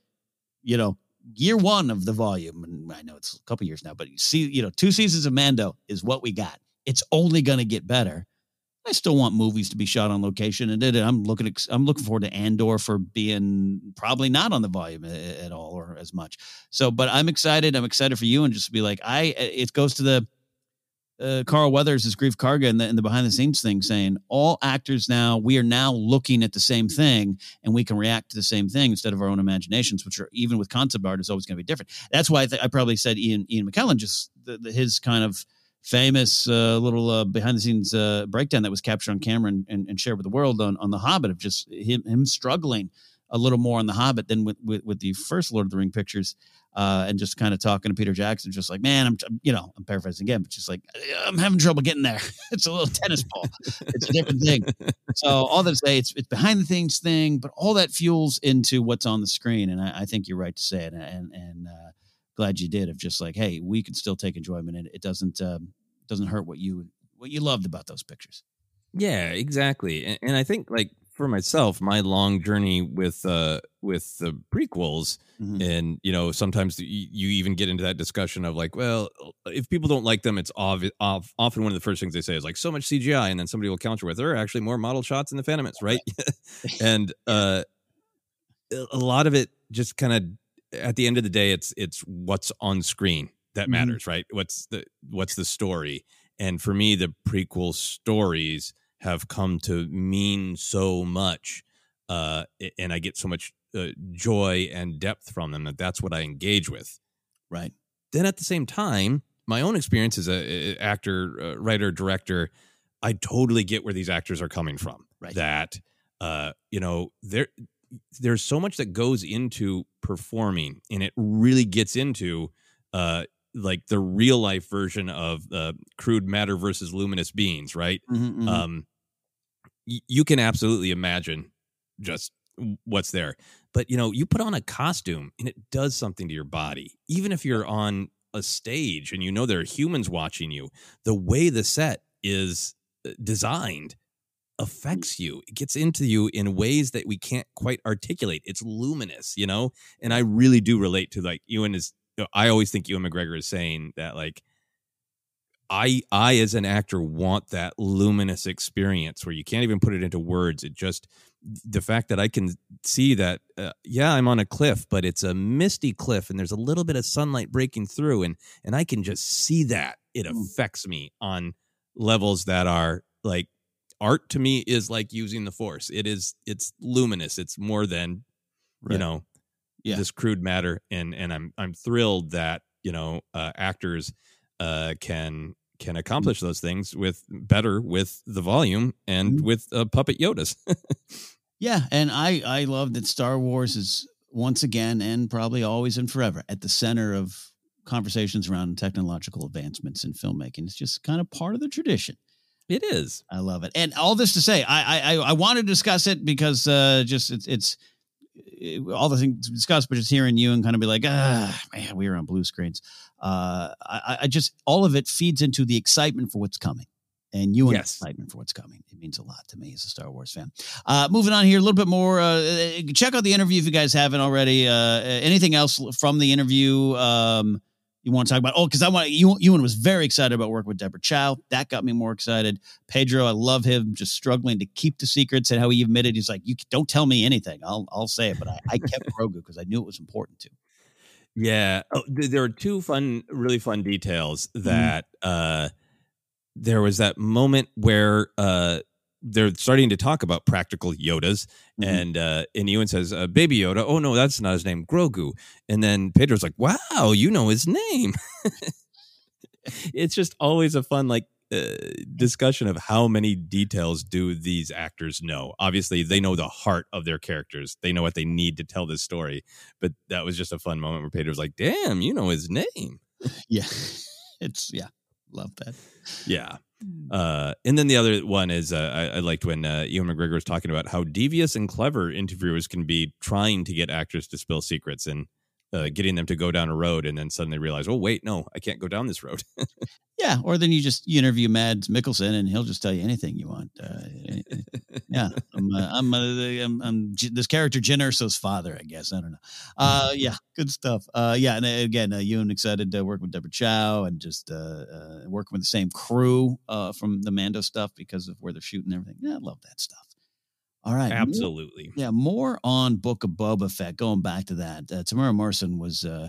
you know, year one of the volume. And I know it's a couple years now, but you see, you know, two seasons of Mando is what we got. It's only going to get better. I still want movies to be shot on location, and I'm looking. I'm looking forward to Andor for being probably not on the volume at all or as much. So, but I'm excited. I'm excited for you, and just be like, I. It goes to the uh, Carl Weathers, his Greef Karga, in the, the behind the scenes thing, saying all actors now we are now looking at the same thing, and we can react to the same thing instead of our own imaginations, which are even with concept art is always going to be different. That's why I, th- I probably said Ian Ian McKellen just the, the, his kind of famous uh, little uh, behind the scenes uh, breakdown that was captured on camera and, and, and shared with the world on, on the Hobbit of just him him struggling a little more on the Hobbit than with with, with the first Lord of the Ring pictures. Uh, and just kind of talking to Peter Jackson, just like, man, I'm, you know, I'm paraphrasing again, but just like, I'm having trouble getting there. it's a little tennis ball. It's a different thing. So all that to say, it's it's behind the things thing, but all that fuels into what's on the screen, and I, I think you're right to say it, and and uh, glad you did. Of just like, hey, we can still take enjoyment in it. It doesn't um, doesn't hurt what you what you loved about those pictures. Yeah, exactly. And, and I think like for myself, my long journey with uh with the prequels, Mhm. and you know, sometimes you, you even get into that discussion of like, well, if people don't like them, it's obvi- off, often one of the first things they say is like so much CGI, and then somebody will counter with there are actually more model shots in the Phantom Menace, right? and uh, a lot of it just kind of at the end of the day, it's it's what's on screen that Mhm. matters, right? What's the what's the story? And for me, the prequel stories have come to mean so much, uh, and I get so much uh, joy and depth from them that that's what I engage with. Right. Then at the same time, my own experience as a, a- actor, uh, writer, director, I totally get where these actors are coming from. Right. That uh, you know, there there's so much that goes into performing, and it really gets into uh, like the real life version of uh, crude matter versus luminous beings, right? Mhm, mhm. Um, y- you can absolutely imagine just what's there, but you know, you put on a costume and it does something to your body, even if you're on a stage and you know there are humans watching you. The way the set is uh, designed affects you. It gets into you in ways that we can't quite articulate. It's luminous, you know? And I really do relate to like Ewan is I always think Ewan McGregor is saying that like I I as an actor want that luminous experience where you can't even put it into words. It just the fact that I can see that uh, yeah, I'm on a cliff, but it's a misty cliff and there's a little bit of sunlight breaking through and and I can just see that. It Mm. affects me on levels that are like art to me is like using the force. It is it's luminous. It's more than you know Yeah. this crude matter and and I'm I'm thrilled that, you know, uh actors uh can can accomplish those things with better with the volume and Mhm. with uh, puppet Yodas. Yeah, and I I love that Star Wars is once again and probably always and forever at the center of conversations around technological advancements in filmmaking. It's just kind of part of the tradition. It is. I love it. And all this to say, I I I- want to discuss it because uh, just it's it's all the things discussed, but just hearing you and kind of be like, ah, man, we were on blue screens. Uh, I, I just all of it feeds into the excitement for what's coming and you and Yes. excitement for what's coming. It means a lot to me as a Star Wars fan. Uh, moving on here, a little bit more. Uh, check out the interview if you guys haven't already. Uh, anything else from the interview um, you want to talk about? Oh, because I want you. Ewan was very excited about working with Deborah Chow. That got me more excited. Pedro, I love him just struggling to keep the secrets and how he admitted he's like, you don't tell me anything. I'll I'll say it, but I, I kept Grogu because I knew it was important to. Yeah. Oh, th- there are two fun, really fun details Mm-hmm. that uh, there was that moment where uh, they're starting to talk about practical Yodas, Mhm. and uh, and Ewan says, uh, "Baby Yoda." Oh no, that's not his name, Grogu. And then Pedro's like, "Wow, you know his name." it's just always a fun like. Uh, discussion of how many details do these actors know obviously they know the heart of their characters they know what they need to tell this story but that was just a fun moment where Pedro was like, "Damn, you know his name." Yeah, it's yeah, love that. Yeah. Uh, and then the other one is uh, I, I liked when uh, Ewan McGregor was talking about how devious and clever interviewers can be trying to get actors to spill secrets and uh, getting them to go down a road and then suddenly realize, oh wait, no, I can't go down this road. Yeah, or then you just you interview Mads Mikkelsen and he'll just tell you anything you want. Uh, yeah, I'm uh, I'm, uh, I'm I'm this character Jyn Erso's father, I guess. I don't know. Uh, yeah, good stuff. Uh, yeah, and uh, again, uh, Ewan excited to work with Deborah Chow and just uh, uh, working with the same crew uh, from the Mando stuff because of where they're shooting and everything. Yeah, I love that stuff. All right, Absolutely. yeah, more on Book of Boba Fett. Going back to that, uh, Temuera Morrison was uh,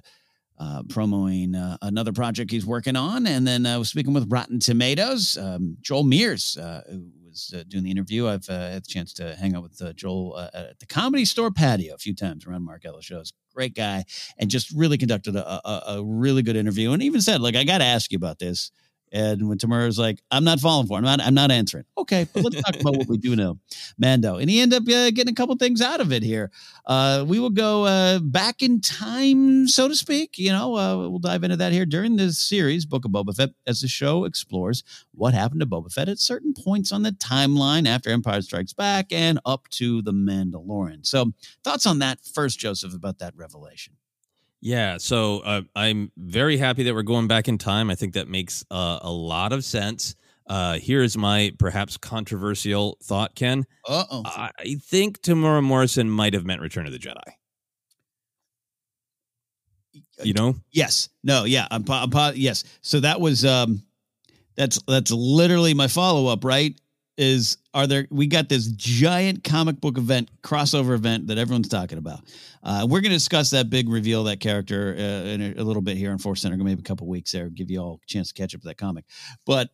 uh, promoting uh, another project he's working on, and then I was speaking with Rotten Tomatoes. Um, Joel Meares, uh, who was uh, doing the interview. I've uh, had the chance to hang out with uh, Joel uh, at the Comedy Store patio a few times around Mark Ellis shows. Great guy, and just really conducted a, a, a really good interview, and even said, "Like, I got to ask you about this." And when Temuera was like, "I'm not falling for it. I'm not. I'm not answering." Okay, but let's talk about what we do know. Mando, and he ended up uh, getting a couple things out of it here. Uh, we will go uh, back in time, so to speak. You know, uh, we'll dive into that here during this series, Book of Boba Fett, as the show explores what happened to Boba Fett at certain points on the timeline after Empire Strikes Back and up to the Mandalorian. So, thoughts on that first, Joseph, about that revelation? Yeah, so uh, I'm very happy that we're going back in time. I think that makes uh, a lot of sense. Uh, here's my perhaps controversial thought, Ken. Uh oh. I think Temuera Morrison might have meant Return of the Jedi. You know? Yes. No. Yeah. I'm, po- I'm po- yes. So that was um, that's that's literally my follow up. Right? Is are there? We got this giant comic book event crossover event that everyone's talking about. Uh, we're going to discuss that big reveal that character uh, in a, a little bit here on Force Center. Maybe a couple weeks there, give you all a chance to catch up with that comic. But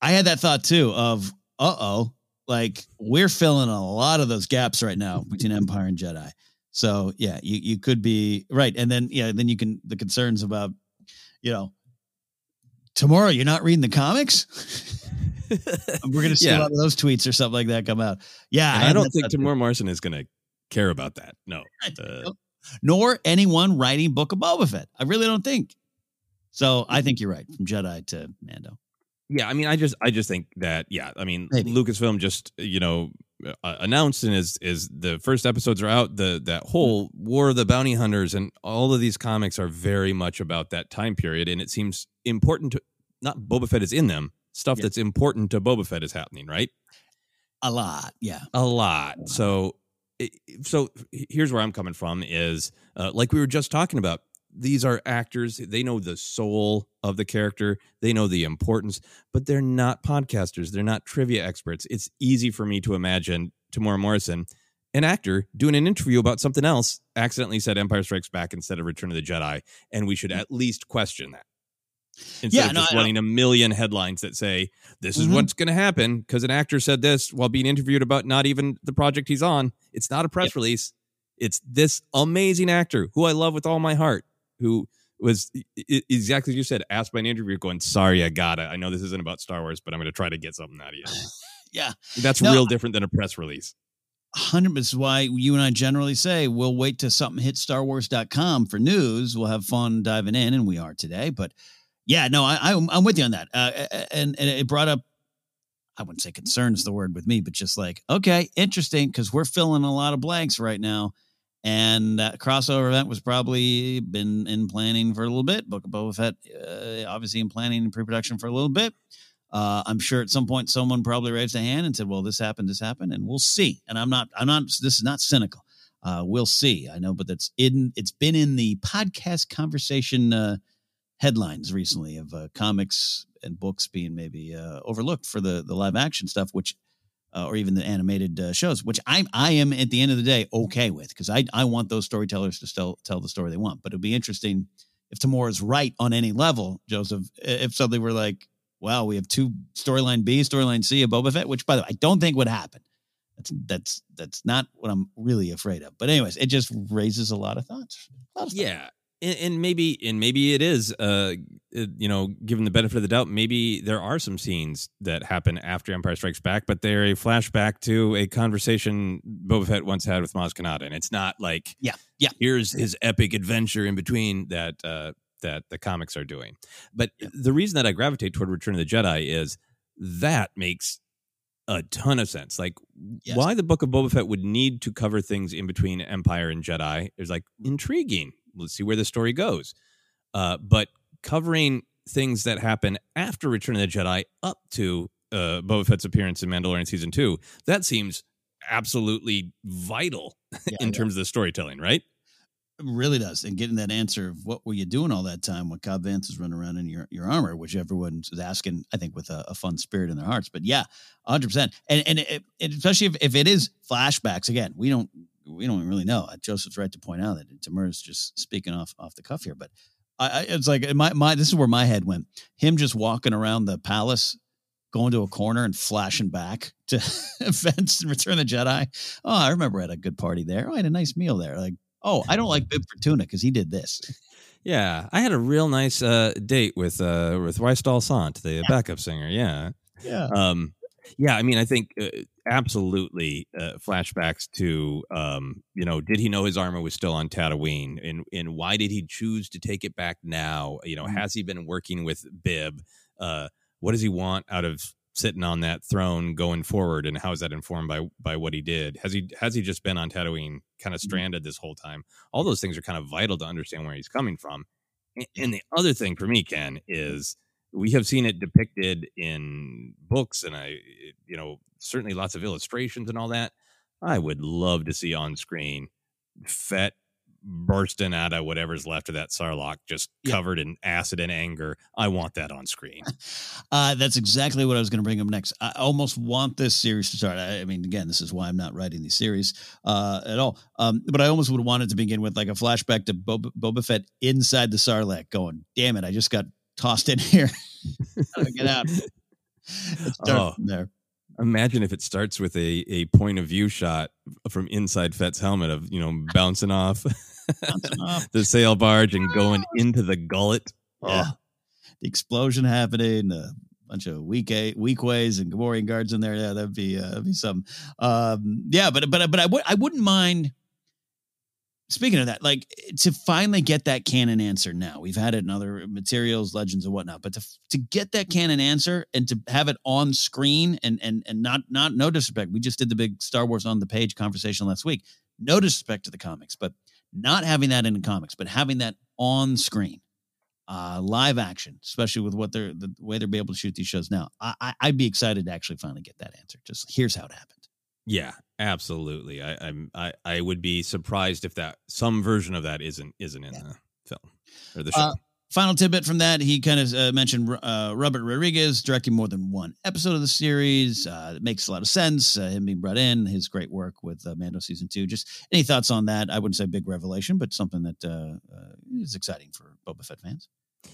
I had that thought too of uh oh, like we're filling a lot of those gaps right now between Empire and Jedi. So yeah, you, you could be right. And then yeah, then you can the concerns about, you know, tomorrow you're not reading the comics. We're gonna see a lot of those tweets or something like that come out. Yeah, had I don't think too. Morrison is going to care about that. No. Uh, nor anyone writing Book of Boba Fett. I really don't think. So I think you're right. From Jedi to Mando. yeah, I mean, I just, I just think that, yeah, I mean, Maybe. Lucasfilm just, you know, uh, announced and is is the first episodes are out. The that whole War of the Bounty Hunters and all of these comics are very much about that time period, and it seems important to not Boba Fett is in them. Stuff Yeah. that's important to Boba Fett is happening, right? A lot. Yeah. a lot. So, so here's where I'm coming from is uh, like we were just talking about. These are actors. They know the soul of the character. They know the importance, but they're not podcasters. They're not trivia experts. It's easy for me to imagine Temuera Morrison, an actor, doing an interview about something else, accidentally said Empire Strikes Back instead of Return of the Jedi, and we should at least question that. Instead Yeah, of just I- running a million headlines that say this is Mhm. what's going to happen because an actor said this while being interviewed about not even the project he's on. It's not a press release. It's this amazing actor who I love with all my heart, who was exactly as you said, asked by an interviewer, going, "Sorry, I got it. I know this isn't about Star Wars, but I'm going to try to get something out of you." Yeah. That's No, real different than a press release. hundred. This is why you and I generally say we'll wait till something hits StarWars.com for news. We'll have fun diving in, and we are today. But yeah, no, I, I'm I'm with you on that. Uh, and and it brought up. I wouldn't say concerns the word with me, but just like okay, interesting because we're filling a lot of blanks right now, And that crossover event was probably been in planning for a little bit. Book of Boba Fett, uh, obviously in planning and pre-production for a little bit. Uh, I'm sure at some point someone probably raised a hand and said, "Well, this happened, this happened," and we'll see. And I'm not, I'm not. This is not cynical. Uh, we'll see. I know, but that's in. It's been in the podcast conversation uh, headlines recently of uh, comics and books being maybe uh, overlooked for the the live action stuff, which uh, or even the animated uh, shows, which I I am at the end of the day okay with because I I want those storytellers to still tell the story they want. But it'd be interesting if Temuera is right on any level, Joseph. If suddenly we're like, well, we have two storyline B, storyline C of Boba Fett, which by the way I don't think would happen. That's that's that's not what I'm really afraid of. But anyways, it just raises a lot of thoughts. Lot of yeah and, and maybe and maybe it is uh you know given the benefit of the doubt maybe there are some scenes that happen after empire strikes back but they're a flashback to a conversation boba fett once had with maz kanata and it's not like yeah yeah here's his epic adventure in between that uh that the comics are doing but yeah. the reason that i gravitate toward return of the jedi is that makes a ton of sense. Like yes. why the book of Boba Fett would need to cover things in between Empire and Jedi is like intriguing let's see where the story goes. Uh, but covering things that happen after Return of the Jedi up to uh, Boba Fett's appearance in Mandalorian season two, that seems absolutely vital yeah, in yeah. terms of the storytelling, right? It really does. And getting that answer of what were you doing all that time when Cobb Vanth is running around in your, your armor, which everyone's asking, I think, with a, a fun spirit in their hearts. But yeah, 100%. And, and, it, it, especially if, if it is flashbacks, again, we don't we don't really know. Uh, Joseph's right to point out that Temuera's just speaking off off the cuff here, but I, I, it's like my my this is where my head went. Him just walking around the palace, going to a corner and flashing back to events and Return the Jedi. Oh, I remember I had a good party there. Oh, I had a nice meal there. Like, oh, I don't like Bib Fortuna because he did this. Yeah, I had a real nice uh, date with uh, with Rystall Sant, the yeah. backup singer. Yeah, yeah. Um, yeah, I mean, I think uh, absolutely uh, flashbacks to, um, you know, did he know his armor was still on Tatooine, and and why did he choose to take it back now? You know, mm-hmm. has he been working with Bib? Uh, what does he want out of sitting on that throne going forward, and how is that informed by by what he did? Has he has he just been on Tatooine, kind of mm-hmm. stranded this whole time? All those things are kind of vital to understand where he's coming from. And, and the other thing for me, Ken, is we have seen it depicted in books and I, you know, certainly lots of illustrations and all that. I would love to see on screen Fett bursting out of whatever's left of that Sarlacc, just covered in acid and anger. I want that on screen. Uh, that's exactly what I was going to bring up next. I almost want this series to start. I, I mean, again, this is why I'm not writing these series uh, at all. Um, but I almost would want it to begin with like a flashback to Boba, Boba Fett inside the Sarlacc, going, "Damn it, I just got tossed in here. get out. oh, there. Imagine if it starts with a, a point of view shot from inside Fett's helmet of, you know, bouncing off, bouncing off. the sail barge and going into the gullet. Yeah. Oh. The explosion happening, a bunch of weak weak ways and Gamorrean guards in there. Yeah, that'd be uh, that'd be some. Um, yeah, but but but I would I wouldn't mind speaking of that, like to finally get that canon answer now, we've had it in other materials, legends, and whatnot, but to to get that canon answer and to have it on screen and and and not not no disrespect, we just did the big Star Wars on the page conversation last week. No disrespect to the comics, but not having that in the comics, but having that on screen, uh, live action, especially with what they're the way they're able to shoot these shows now. I, I I'd be excited to actually finally get that answer. Just here's how it happened. Yeah, absolutely. I, I'm I, I would be surprised if that some version of that isn't isn't in yeah. the film or the uh, show. Uh, final tidbit from that, he kind of uh, mentioned uh, Robert Rodriguez directing more than one episode of the series. Uh, it makes a lot of sense. Uh, him being brought in, his great work with uh, Mando season two. Just any thoughts on that? I wouldn't say big revelation, but something that uh, is exciting for Boba Fett fans.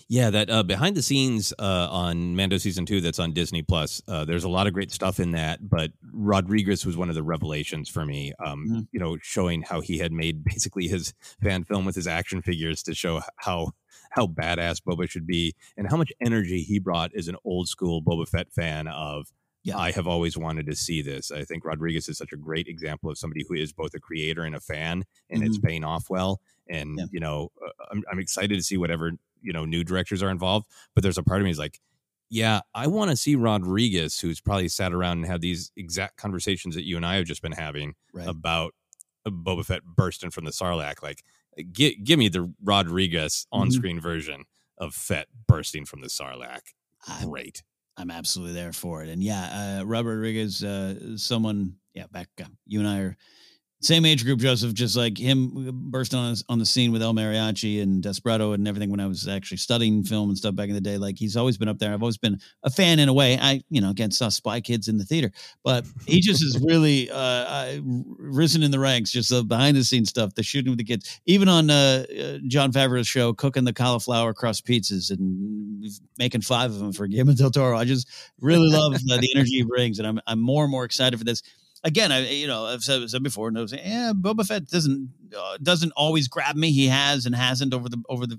Yeah, that uh, behind the scenes uh, on Mando season two that's on Disney Plus. Uh, there's a lot of great stuff in that, but Rodriguez was one of the revelations for me. Um, mm-hmm. You know, showing how he had made basically his fan film with his action figures to show how how badass Boba should be and how much energy he brought as an old school Boba Fett fan of. Yeah. I have always wanted to see this. I think Rodriguez is such a great example of somebody who is both a creator and a fan, and mm-hmm. it's paying off well. And yeah. you know, uh, I'm, I'm excited to see whatever you know new directors are involved but there's a part of me is like yeah i want to see rodriguez who's probably sat around and had these exact conversations that you and i have just been having right. about Boba Fett bursting from the Sarlacc. Like, gi- give me the Rodriguez on screen version of Fett bursting from the Sarlacc. I'm- Great. I'm absolutely there for it. And yeah, uh, Robert Rodriguez, uh, someone, yeah, back, uh, you and I are same age group, Joseph, just like him burst on on the scene with El Mariachi and Desperado and everything when I was actually studying film and stuff back in the day. Like he's always been up there. I've always been a fan in a way. I, you know, again, saw Spy Kids in the theater, but he just has really uh, risen in the ranks, just the behind the scenes stuff, the shooting with the kids, even on uh, uh, Jon Favreau's show, cooking the cauliflower crust pizzas and making five of them for Guillermo del Toro. I just really love uh, the energy he brings, and I'm I'm more and more excited for this. Again, I you know I've said, said before, and I was saying, yeah, Boba Fett doesn't uh, doesn't always grab me. He has and hasn't over the over the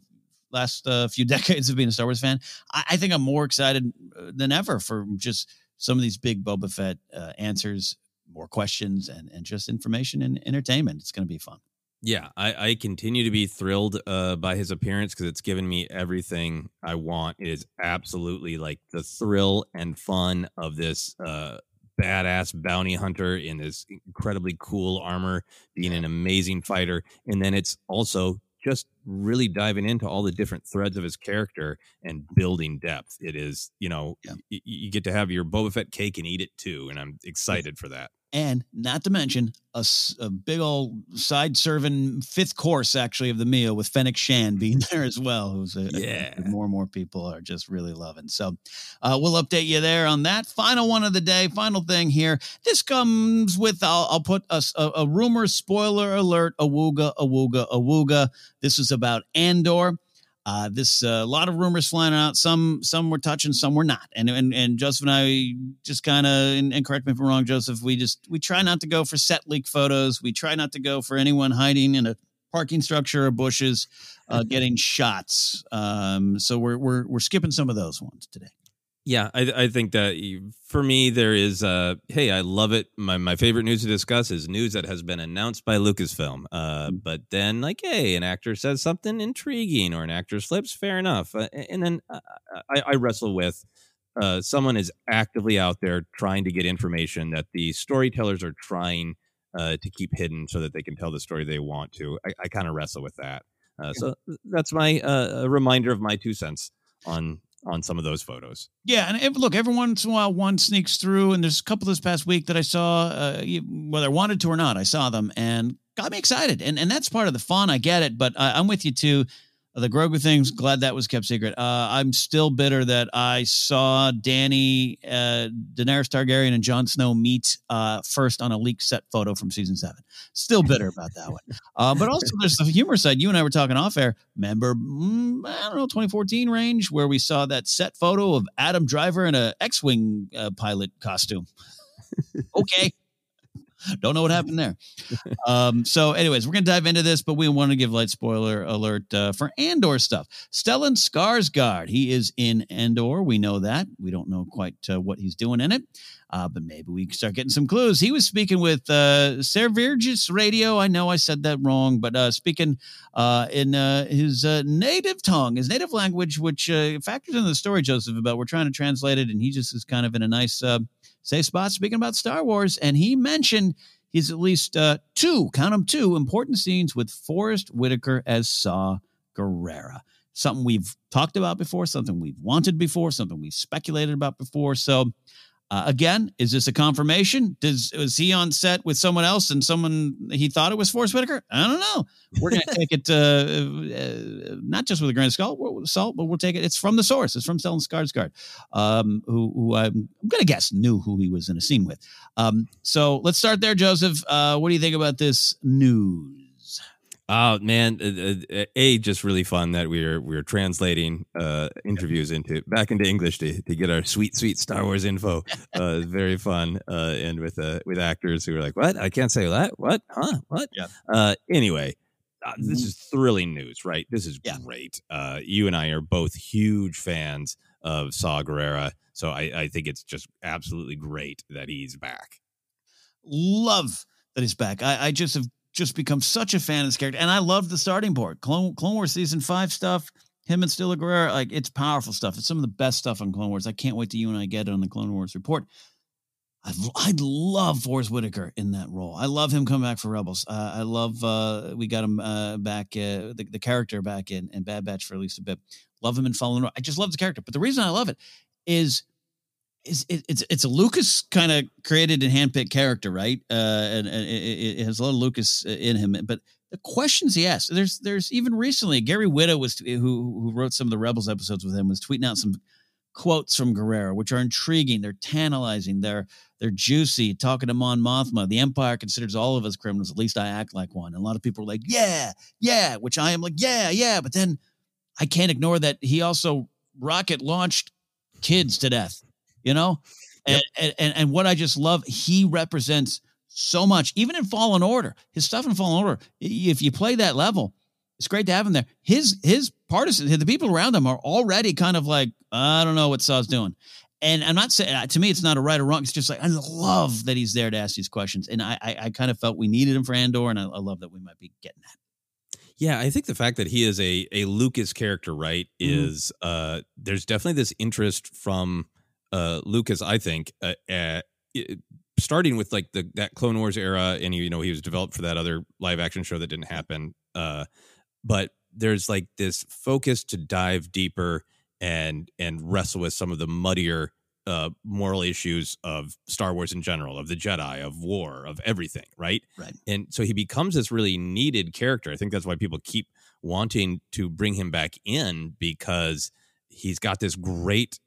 last uh, few decades of being a Star Wars fan. I, I think I'm more excited uh, than ever for just some of these big Boba Fett uh, answers, more questions, and and just information and entertainment. It's going to be fun. Yeah, I, I continue to be thrilled uh, by his appearance because it's given me everything I want. It is absolutely like the thrill and fun of this uh, badass bounty hunter in this incredibly cool armor, being an amazing fighter. And then it's also just really diving into all the different threads of his character and building depth. It is, you know, Yeah. y- you get to have your Boba Fett cake and eat it too. And I'm excited for that. And not to mention a, a big old side serving fifth course actually of the meal with Fennec Shand being there as well, who's a, Yeah. more and more people are just really loving. So uh, we'll update you there on that final one of the day. Final thing here. This comes with I'll, I'll put a, a- a rumor spoiler alert. Awooga, awooga, awooga. This is about Andor. Uh, this a lot of rumors flying out. Some some were touching, some were not. And and and Joseph and I just kind of and, and correct me if I'm wrong, Joseph. We just we try not to go for set leak photos. We try not to go for anyone hiding in a parking structure or bushes, uh, getting shots. Um, so we're we're we're skipping some of those ones today. Yeah, I, I think that for me there is uh hey, I love it. My my favorite news to discuss is news that has been announced by Lucasfilm. Uh but then like hey, an actor says something intriguing or an actor slips, fair enough. Uh, and then uh, I, I wrestle with uh someone is actively out there trying to get information that the storytellers are trying uh to keep hidden so that they can tell the story they want to. I, I kind of wrestle with that. Uh, so that's my uh, a reminder of my two cents on on some of those photos. Yeah, and if, look, every once in a while, one sneaks through, and there's a couple this past week that I saw, uh, whether I wanted to or not, I saw them and got me excited, and and that's part of the fun. I get it, but I, I'm with you too. The Grogu things, glad that was kept secret. Uh, I'm still bitter that I saw Danny, uh, Daenerys Targaryen, and Jon Snow meet uh, first on a leaked set photo from season seven. Still bitter about that one. Uh, but also, there's the humor side. You and I were talking off air. Remember, mm, I don't know, 2014 range, where we saw that set photo of Adam Driver in a X-wing uh, pilot costume. okay. Don't know what happened there. Um, so, anyways, we're gonna dive into this, but we want to give light spoiler alert uh, for Andor stuff. Stellan Skarsgård, he is in Andor. We know that. We don't know quite uh, what he's doing in it, uh, but maybe we can start getting some clues. He was speaking with uh, Servirgis Radio. I know I said that wrong, but uh, speaking uh, in uh, his native tongue, his native language, which factors into the story, Joseph, about we're trying to translate it, and he just is kind of in a nice safe spot speaking about Star Wars, and he mentioned he's at least uh, two, count them two, important scenes with Forrest Whitaker as Saw Gerrera. Something we've talked about before, something we've wanted before, something we've speculated about before. So, uh, again, is this a confirmation? Does was he on set with someone else and someone he thought it was Forrest Whitaker? I don't know. We're gonna take it uh, uh, not just with a grain of salt, salt, but we'll take it. It's from the source. It's from Stellan Skarsgård, um, who, who I'm, I'm gonna guess knew who he was in a scene with. Um, so let's start there, Joseph. Uh, what do you think about this news? Oh man, uh, uh, a just really fun that we're we're translating uh, interviews into back into English to, to get our sweet sweet Star Wars info. Uh, very fun, uh, and with uh, with actors who are like, "What? I can't say that. What? Huh? What?" Yeah. Uh, anyway, uh, this is thrilling news, right? This is Yeah. great. Uh, you and I are both huge fans of Saw Gerrera, so I, I think it's just absolutely great that he's back. Love that he's back. I, I just have just become such a fan of this character, and I love the starting board. Clone Clone Wars season five stuff. Him and Steela Gerrera, like it's powerful stuff. It's some of the best stuff on Clone Wars. I can't wait to you and I get it on the Clone Wars report. I I'd love Forrest Whitaker in that role. I love him coming back for Rebels. Uh, I love uh, we got him uh, back uh, the, the character back in, in Bad Batch for at least a bit. Love him in Fallen Order. I just love the character. But the reason I love it is is it, it's it's a Lucas kind of created and handpicked character, right? Uh, and, and it, it, has a lot of Lucas in him. But the questions he asks, there's there's even recently Gary Whitta was who who wrote some of the Rebels episodes with him was tweeting out some quotes from Gerrera, which are intriguing. They're tantalizing. They're they're juicy. Talking to Mon Mothma, the Empire considers all of us criminals. At least I act like one. And a lot of people are like, yeah, yeah, which I am like, yeah, yeah. But then I can't ignore that he also rocket launched kids to death. You know, yep. and, and and what I just love, he represents so much. Even in Fallen Order, his stuff in Fallen Order. If you play that level, it's great to have him there. His his partisans, the people around him, are already kind of like, I don't know what Saw's doing. And I'm not saying to me, it's not a right or wrong. It's just like I love that he's there to ask these questions, and I I, I kind of felt we needed him for Andor, and I, I love that we might be getting that. Yeah, I think the fact that he is a a Lucas character, right, mm-hmm. is uh there's definitely this interest from uh Lucas. I think uh, uh, starting with like the that Clone Wars era, and you know he was developed for that other live action show that didn't happen. Uh, but there's like this focus to dive deeper and and wrestle with some of the muddier uh, moral issues of Star Wars in general, of the Jedi, of war, of everything, right? Right. And so he becomes this really needed character. I think that's why people keep wanting to bring him back in because he's got this great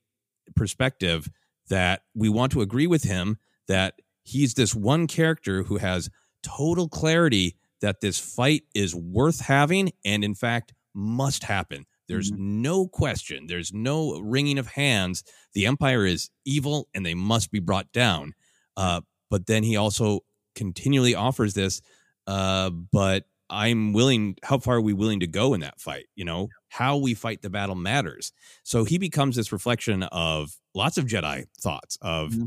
perspective that we want to agree with him that he's this one character who has total clarity that this fight is worth having and, in fact, must happen. There's mm-hmm. no question. There's no wringing of hands. The Empire is evil and they must be brought down. Uh, but then he also continually offers this. Uh, but I'm willing. How far are we willing to go in that fight? You know, how we fight the battle matters. So he becomes this reflection of lots of Jedi thoughts of, mm-hmm.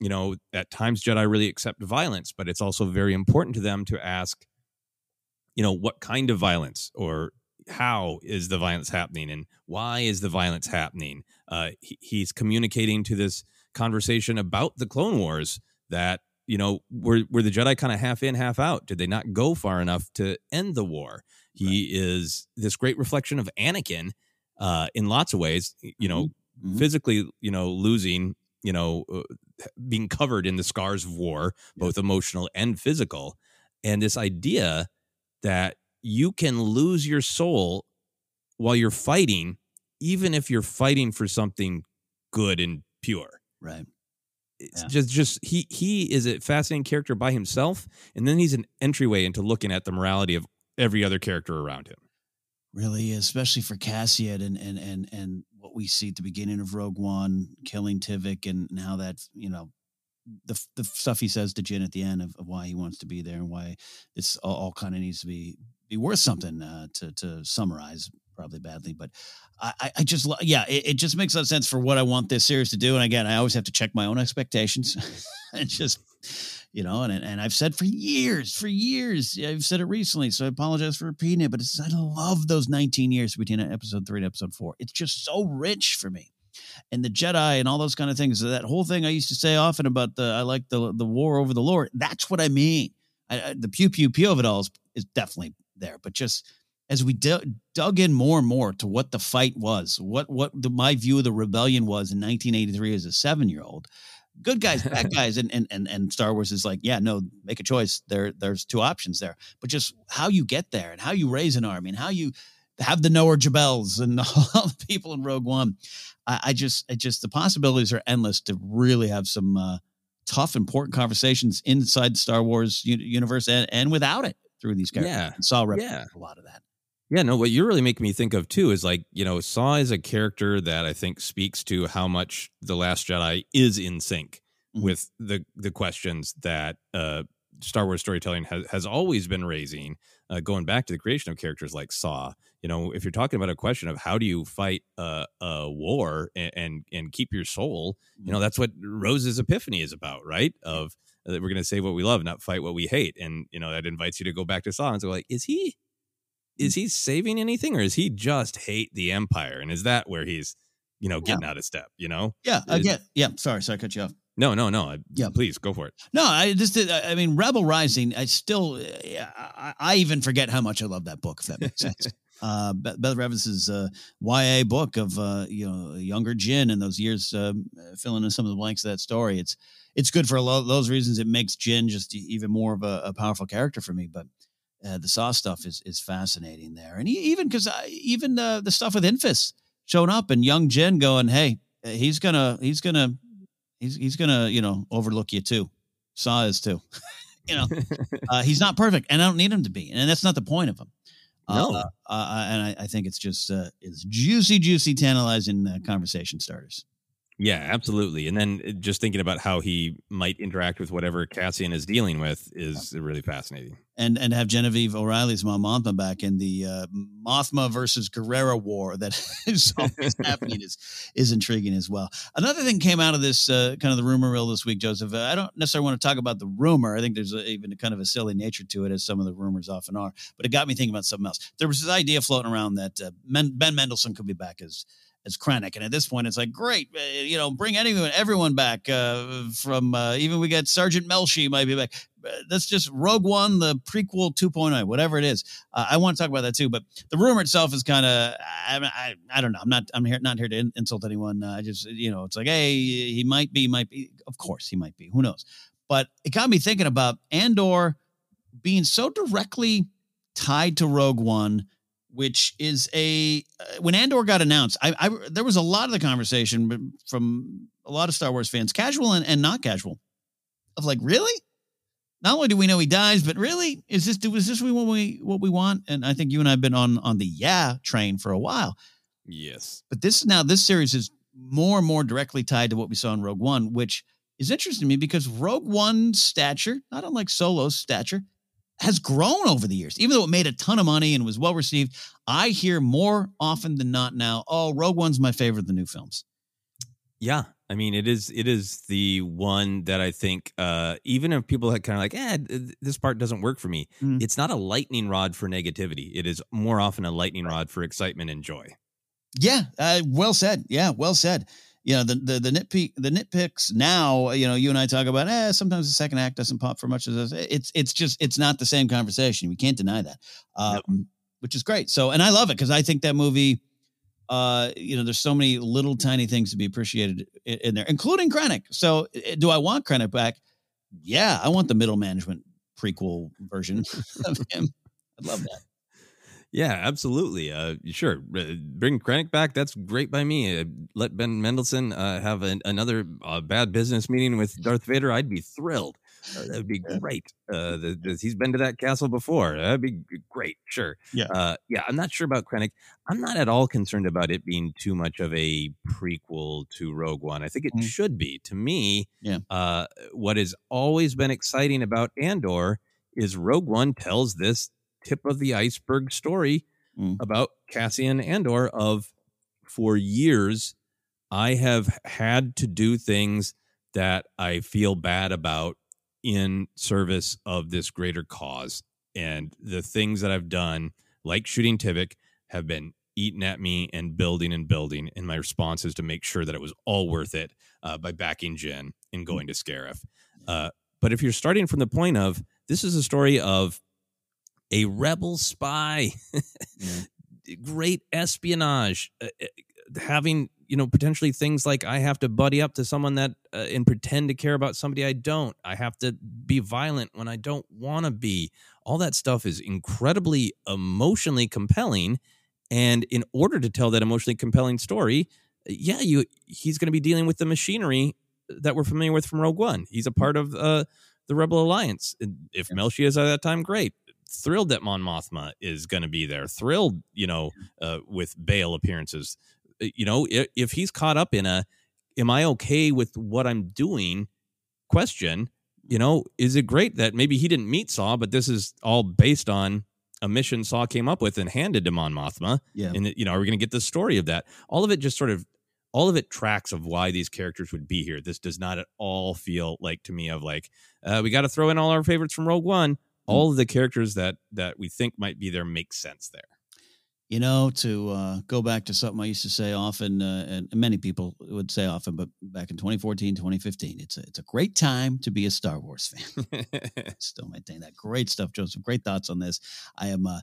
you know, at times Jedi really accept violence, but it's also very important to them to ask, you know what kind of violence or how is the violence happening and why is the violence happening uh, he, he's communicating to this conversation about the clone wars that you know were, were the jedi kind of half in half out did they not go far enough to end the war he right. is this great reflection of anakin uh, in lots of ways you know mm-hmm. mm-hmm. physically you know losing you know uh, being covered in the scars of war both emotional and physical and this idea that you can lose your soul while you're fighting, even if you're fighting for something good and pure. Right. It's yeah. just just he he is a fascinating character by himself, and then he's an entryway into looking at the morality of every other character around him. Really, especially for Cassian and and and and what we see at the beginning of Rogue One, killing Tivik, and, and how that you know the the stuff he says to Jyn at the end of, of why he wants to be there and why this all, all kind of needs to be be worth something uh, to to summarize probably badly but i i just yeah it, it, just makes a lot of sense for what i want this series to do and again i always have to check my own expectations and just you know and, and i've said for years for years i've said it recently so i apologize for repeating it but i love those 19 years between episode three and episode four it's just so rich for me and the Jedi and all those kind of things. That whole thing I used to say often about the I like the the war over the Lord. That's what I mean. I, I, the pew pew pew of it all is, is definitely there, but just as we d- dug in more and more to what the fight was, what what the, my view of the rebellion was in 1983 as a seven year old, good guys, bad guys, and, and and and Star Wars is like, yeah, no, make a choice. There, there's two options there, but just how you get there and how you raise an army and how you have the Noah Jabels and all the people in Rogue One. I, I just, I just the possibilities are endless to really have some uh, tough, important conversations inside the Star Wars universe and, and without it through these characters. Yeah, and Saw yeah. a lot of that. Yeah, no, what you're really making me think of too is like, you know, Saw is a character that I think speaks to how much The Last Jedi is in sync mm-hmm. with the the questions that uh Star Wars storytelling has, has always been raising, uh, going back to the creation of characters like Saw. You know, if you're talking about a question of how do you fight a, a war and, and, and keep your soul, you know, mm-hmm. that's what Rose's epiphany is about, right? Of uh, that we're going to save what we love, not fight what we hate, and you know that invites you to go back to Saw and go like, is he, is he saving anything, or is he just hate the Empire, and is that where he's, you know, getting yeah. out of step? You know? Yeah. Again. Yeah. Sorry. Sorry. I cut you off. No, no, no. I, Yeah. Please go for it. No, I just did. I mean, Rebel Rising. I still, I, I even forget how much I love that book. If that makes sense. uh, Beth Revis's uh, YA book of uh, you know younger Jyn and those years, um, filling in some of the blanks of that story. It's it's good for a lot of those reasons. It makes Jyn just even more of a, a powerful character for me. But uh, the Saw stuff is is fascinating there, and he, even because even uh, the stuff with Infus showing up and young Jyn going, hey, he's gonna he's gonna he's he's gonna you know overlook you too. Saw is too. you know, uh, he's not perfect, and I don't need him to be, and that's not the point of him. No. Uh, uh, and I, I think it's just uh, it's juicy, juicy, tantalizing uh, conversation starters. Yeah, absolutely. And then uh, just thinking about how he might interact with whatever Cassian is dealing with is really fascinating. And and have Genevieve O'Reilly's Mon Mothma back in the uh, Mothma versus Gerrera war that is always happening is is intriguing as well. Another thing came out of this uh, kind of the rumor mill this week, Joseph. I don't necessarily want to talk about the rumor. I think there's a, even a kind of a silly nature to it, as some of the rumors often are. But it got me thinking about something else. There was this idea floating around that uh, Men- Ben Mendelsohn could be back as as Krennic. And at this point, it's like, great, uh, you know, bring anyone, everyone back uh, from uh, even we got Sergeant Melshi might be back. Uh, That's just Rogue One, the prequel 2.0, whatever it is. Uh, I want to talk about that too. But the rumor itself is kind of, I, I, I don't know. I'm not, I'm here, not here to in, insult anyone. Uh, I just, you know, it's like, hey, he might be, might be. Of course, he might be. Who knows? But it got me thinking about Andor being so directly tied to Rogue One which is a uh, when Andor got announced, I, I there was a lot of the conversation from a lot of Star Wars fans, casual and, and not casual, of like, really? Not only do we know he dies, but really, is this was this what we what we want? And I think you and I have been on on the yeah train for a while. Yes. But this now this series is more and more directly tied to what we saw in Rogue One, which is interesting to me because Rogue One's stature, not unlike Solo's stature, has grown over the years. Even though it made a ton of money and was well received, I hear more often than not now, oh, Rogue One's my favorite of the new films. Yeah. I mean, it is it is the one that I think uh even if people had kind of like, eh, this part doesn't work for me, Mm. it's not a lightning rod for negativity. It is more often a lightning rod for excitement and joy. Yeah, uh, well said. Yeah, well said. You know, the the the nitpick the nitpicks now, you know, you and I talk about, eh, sometimes the second act doesn't pop for much of this. It's it's just it's not the same conversation. We can't deny that. Um, which is great. So and I love it because I think that movie uh, you know, there's so many little tiny things to be appreciated in, in there, including Krennic. So, uh, do I want Krennic back? Yeah, I want the middle management prequel version of him. I'd love that. Yeah, absolutely. Uh, sure, Uh, bring Krennic back. That's great by me. Uh, let Ben Mendelsohn uh, have an, another uh, bad business meeting with Darth Vader. I'd be thrilled. Uh, that'd be great. Uh, the, the- he's been to that castle before. That'd be great. Sure. Yeah. Uh, yeah. I'm not sure about Krennic. I'm not at all concerned about it being too much of a prequel to Rogue One. I think it Mm. should be. To me, Yeah. uh, what has always been exciting about Andor is Rogue One tells this tip of the iceberg story Mm. about Cassian Andor of for years I have had to do things that I feel bad about in service of this greater cause and the things that I've done like shooting Tivik have been eating at me and building and building and my response is to make sure that it was all worth it uh, by backing Jyn and going to Scarif. Uh, but if you're starting from the point of this is a story of a rebel spy, great espionage, uh, uh, having you know potentially things like I have to buddy up to someone that uh, and pretend to care about somebody I don't. I have to be violent when I don't want to be. All that stuff is incredibly emotionally compelling, and in order to tell that emotionally compelling story, yeah, you he's going to be dealing with the machinery that we're familiar with from Rogue One. He's a part of uh, the Rebel Alliance. If Melshi is at that time, great. Thrilled that Mon Mothma is going to be there. Thrilled, you know, uh, with Bail appearances. Uh, You know, if, if he's caught up in a, am I okay with what I'm doing? Question. You know, is it great that maybe he didn't meet Saw, but this is all based on a mission Saw came up with and handed to Mon Mothma? Yeah. And you know, are we going to get the story of that? All of it just sort of all of it tracks of why these characters would be here. This does not at all feel like to me of like uh, we got to throw in all our favorites from Rogue One. All of the characters that that we think might be there make sense there. you know, to uh, go back to something I used to say often, uh, and many people would say often, but back in 2014, 2015, it's a, it's a great time to be a Star Wars fan. Still maintain that. Great stuff, Joseph. Great thoughts on this. I am, uh,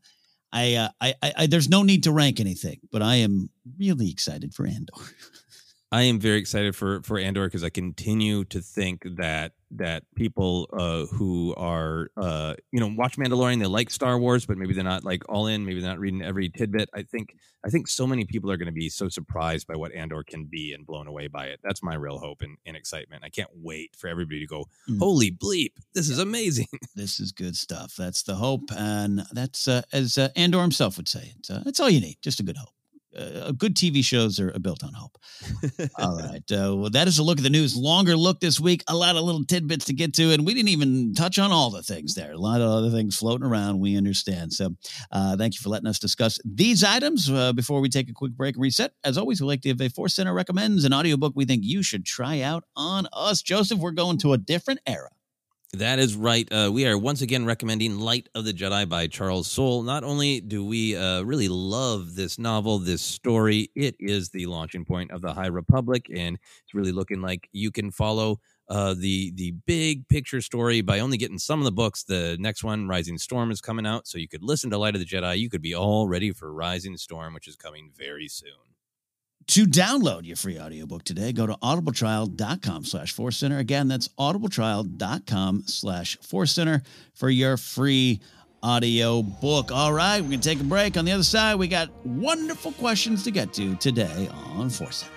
I, uh, I, I, I, there's no need to rank anything, but I am really excited for Andor. I am very excited for for Andor because I continue to think that that people uh, who are uh, you know watch Mandalorian, they like Star Wars, but maybe they're not like all in. Maybe they're not reading every tidbit. I think I think so many people are going to be so surprised by what Andor can be and blown away by it. That's my real hope and, and excitement. I can't wait for everybody to go, mm. holy bleep, this is amazing. This is good stuff. That's the hope, and that's uh, as uh, Andor himself would say, it's, uh, it's all you need, just a good hope uh, good TV shows are built on hope. All right. Uh, well, that is a look at the news. Longer look this week. A lot of little tidbits to get to, and we didn't even touch on all the things there. A lot of other things floating around. We understand. So, uh, thank you for letting us discuss these items uh, before we take a quick break and reset. As always, we like to give a Force Center recommends an audiobook we think you should try out on us. Joseph, we're going to a different era. That is right. Uh, we are once again recommending Light of the Jedi by Charles Soule. Not only do we uh, really love this novel, this story, it is the launching point of the High Republic, and it's really looking like you can follow uh, the the big picture story by only getting some of the books. The next one, Rising Storm, is coming out, so you could listen to Light of the Jedi. You could be all ready for Rising Storm, which is coming very soon. To download your free audiobook today, go to audibletrial.com slash center. Again, that's audibletrial.com slash center for your free audio book. All right, we're going to take a break. On the other side, we got wonderful questions to get to today on Force Center.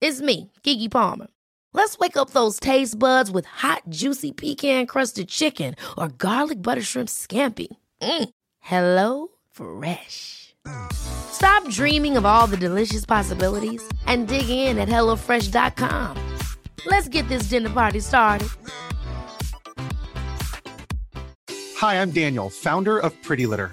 It's me, Keke Palmer. Let's wake up those taste buds with hot, juicy pecan-crusted chicken or garlic butter shrimp scampi. Mm. Hello Fresh. Stop dreaming of all the delicious possibilities and dig in at HelloFresh.com. Let's get this dinner party started. Hi, I'm Daniel, founder of Pretty Litter.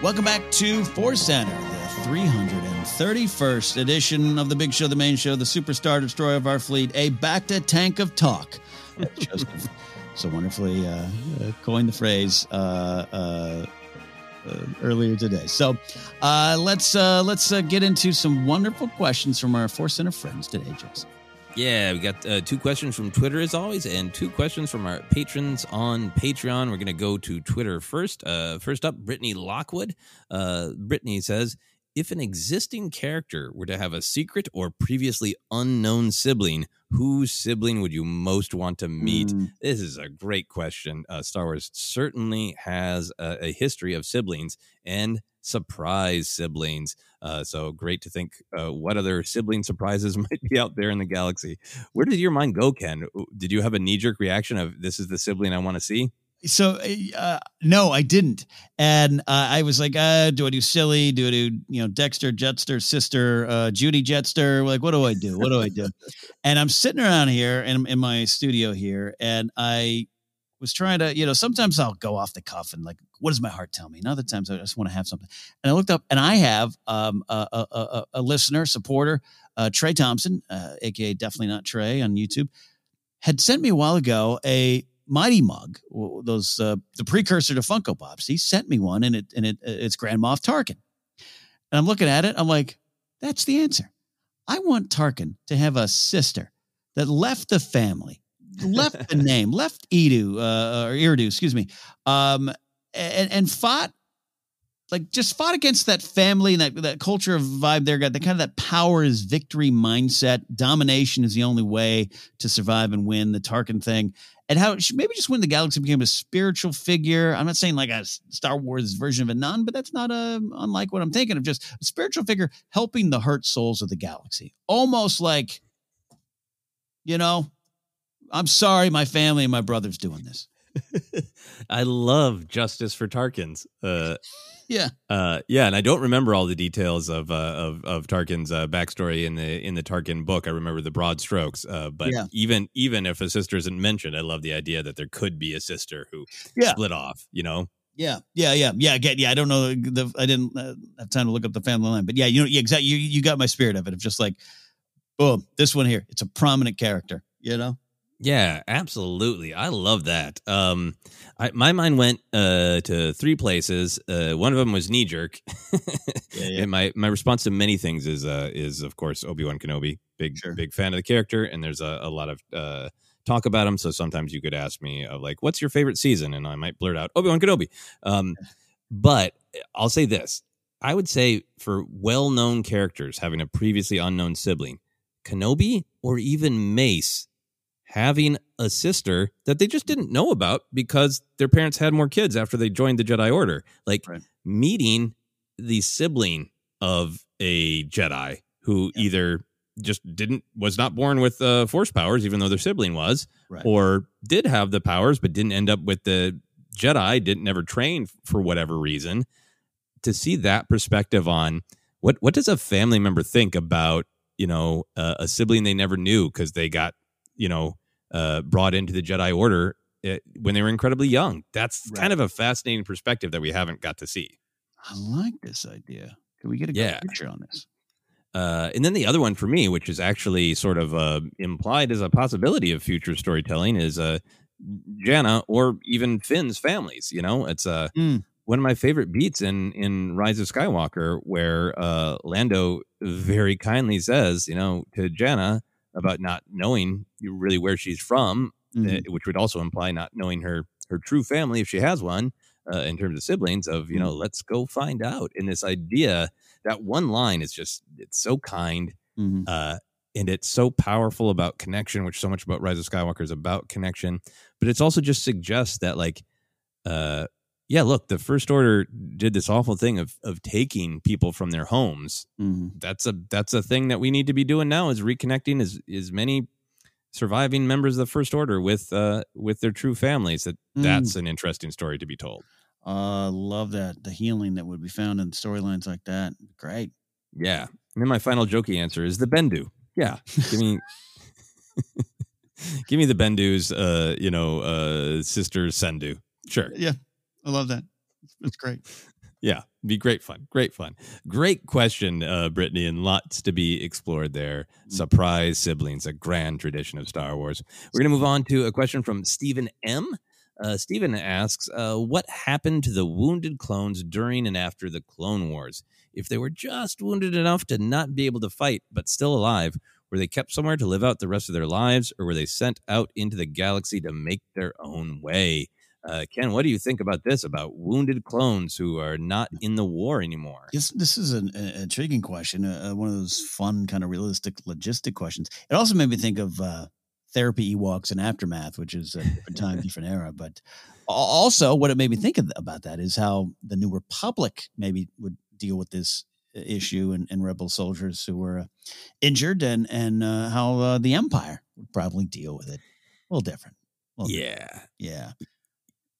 Welcome back to Force Center, the 331st edition of the Big Show, the main show, the superstar destroyer of our fleet, a Bacta tank of talk. Joseph so wonderfully uh, uh, coined the phrase uh, uh, earlier today. So uh, let's uh, let's uh, get into some wonderful questions from our Force Center friends today, Joseph. Yeah, we got uh, two questions from Twitter as always, and two questions from our patrons on Patreon. We're going to go to Twitter first. Uh, first up, Brittany Lockwood. Uh, Brittany says, "If an existing character were to have a secret or previously unknown sibling, whose sibling would you most want to meet?" Mm. This is a great question. Uh, Star Wars certainly has a, a history of siblings and surprise siblings. Uh, so great to think uh, what other sibling surprises might be out there in the galaxy. Where did your mind go, Ken? Did you have a knee jerk reaction of this is the sibling I want to see? So uh, no, I didn't, and uh, I was like, uh, "Do I do silly? Do I do you know Dexter Jettster sister, uh, Judy Jettster? Like, what do I do? What do I do?" and I'm sitting around here in, in my studio here, and I was trying to, you know, sometimes I'll go off the cuff and like, what does my heart tell me? And other times I just want to have something. And I looked up, and I have um, a, a, a, a listener, supporter, uh, Trey Thompson, uh, aka definitely not Trey on YouTube, had sent me a while ago a Mighty Mug, those uh, the precursor to Funko Pops. He sent me one, and it and it it's Grand Moff Tarkin. And I'm looking at it, I'm like, that's the answer. I want Tarkin to have a sister that left the family, left the name, left Edu uh, or Eriadu, excuse me, um, and, and fought like just fought against that family and that that culture of vibe there. Got the kind of that power is victory mindset. Domination is the only way to survive and win. The Tarkin thing, and how maybe just when the galaxy became a spiritual figure. I'm not saying like a Star Wars version of a nun, but that's not a unlike what I'm thinking of. Just a spiritual figure helping the hurt souls of the galaxy, almost like you know. I'm sorry, my family and my brother's doing this. I love Justice for Tarkins. Uh, Yeah. Uh, yeah, and I don't remember all the details of uh, of of Tarkin's uh, backstory in the in the Tarkin book. I remember the broad strokes, uh, but Yeah. even even if a sister isn't mentioned, I love the idea that there could be a sister who Yeah. split off. You know, Yeah, yeah, yeah, yeah. Again, yeah. I don't know. The, I didn't uh, have time to look up the family line, but yeah, you know, yeah, exactly. You you got my spirit of it. Of just like, boom, this one here. It's a prominent character. You know. Yeah, absolutely. I love that. Um, I, my mind went uh, to three places. Uh, one of them was knee jerk. yeah. And my my response to many things is uh, is of course Obi Wan Kenobi. Big big fan of the character, and there's a, a lot of uh, talk about him. So sometimes you could ask me of like, "What's your favorite season?" And I might blurt out Obi Wan Kenobi. Um, but I'll say this: I would say for well known characters having a previously unknown sibling, Kenobi or even Mace having a sister that they just didn't know about because their parents had more kids after they joined the Jedi Order. Like meeting the sibling of a Jedi who either just didn't was not born with uh, force powers, even though their sibling was, Right. or did have the powers but didn't end up with the Jedi, didn't never train for whatever reason. To see that perspective on what what does a family member think about you know uh, a sibling they never knew because they got you know uh, brought into the Jedi Order uh, when they were incredibly young. That's Right. kind of a fascinating perspective that we haven't got to see. I like this idea. Can we get a good Yeah. picture on this? Uh, and then the other one for me, which is actually sort of uh, implied as a possibility of future storytelling, is uh, Jannah or even Finn's families. You know, it's uh, Mm. one of my favorite beats in in Rise of Skywalker, where uh, Lando very kindly says, you know, to Jannah about not knowing really where she's from, Mhm. uh, which would also imply not knowing her her true family if she has one. Uh, in terms of siblings, of you know, let's go find out. And this idea, that one line is just it's so kind, Mhm. uh, and it's so powerful about connection, which so much about Rise of Skywalker is about connection. But it's also just suggests that like, uh, yeah, look, the First Order did this awful thing of of taking people from their homes. Mhm. That's a that's a thing that we need to be doing now is reconnecting as as many surviving members of the First Order with uh with their true families. That Mm. that's an interesting story to be told. Uh, love that. The healing that would be found in storylines like that. Great. Yeah. And then my final jokey answer is the Bendu. Yeah. Give me give me the Bendu's uh, you know, uh sister Sendu. Sure. Yeah, I love that. It's great. Yeah. Be great fun. Great fun. Great question, uh, Brittany, and lots to be explored there. Surprise siblings, a grand tradition of Star Wars. We're gonna move on to a question from Stephen M. Uh, Stephen asks, uh, what happened to the wounded clones during and after the Clone Wars? If they were just wounded enough to not be able to fight, but still alive, were they kept somewhere to live out the rest of their lives, or were they sent out into the galaxy to make their own way? Uh, Ken, what do you think about this? About wounded clones who are not in the war anymore? Yes, this is an, an intriguing question. Uh, uh, one of those fun, kind of realistic, logistic questions. It also made me think of uh, therapy Ewoks and aftermath, which is a different time, different era. But also, what it made me think of, about that is how the New Republic maybe would deal with this uh, issue and, and rebel soldiers who were uh, injured, and and uh, how uh, the Empire would probably deal with it. A little different. A little different. Yeah. Yeah.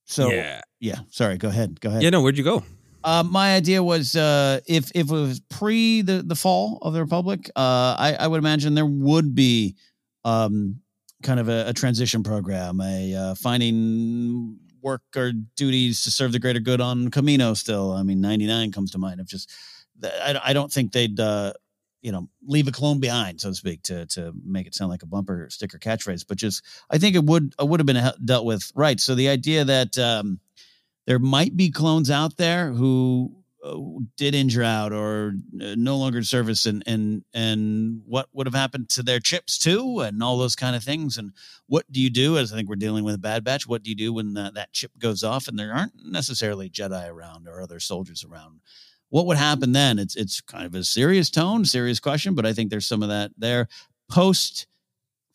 So Yeah. yeah. Sorry. Go ahead. Go ahead. Yeah, no, where'd you go? Uh, my idea was uh, if if it was pre the, the fall of the republic, uh, I, I would imagine there would be um, kind of a, a transition program, a uh, finding work or duties to serve the greater good on Kamino. Still, I mean, ninety nine comes to mind of just I, I don't think they'd uh, you know leave a clone behind, so to speak, to to make it sound like a bumper sticker catchphrase. But just I think it would it would have been dealt with right. So the idea that um, there might be clones out there who uh, did injure out or uh, no longer service and and and what would have happened to their chips too and all those kind of things and what do you do as i think we're dealing with a bad batch what do you do when uh, that chip goes off and there aren't necessarily jedi around or other soldiers around what would happen then it's it's kind of a serious tone serious question but i think there's some of that there post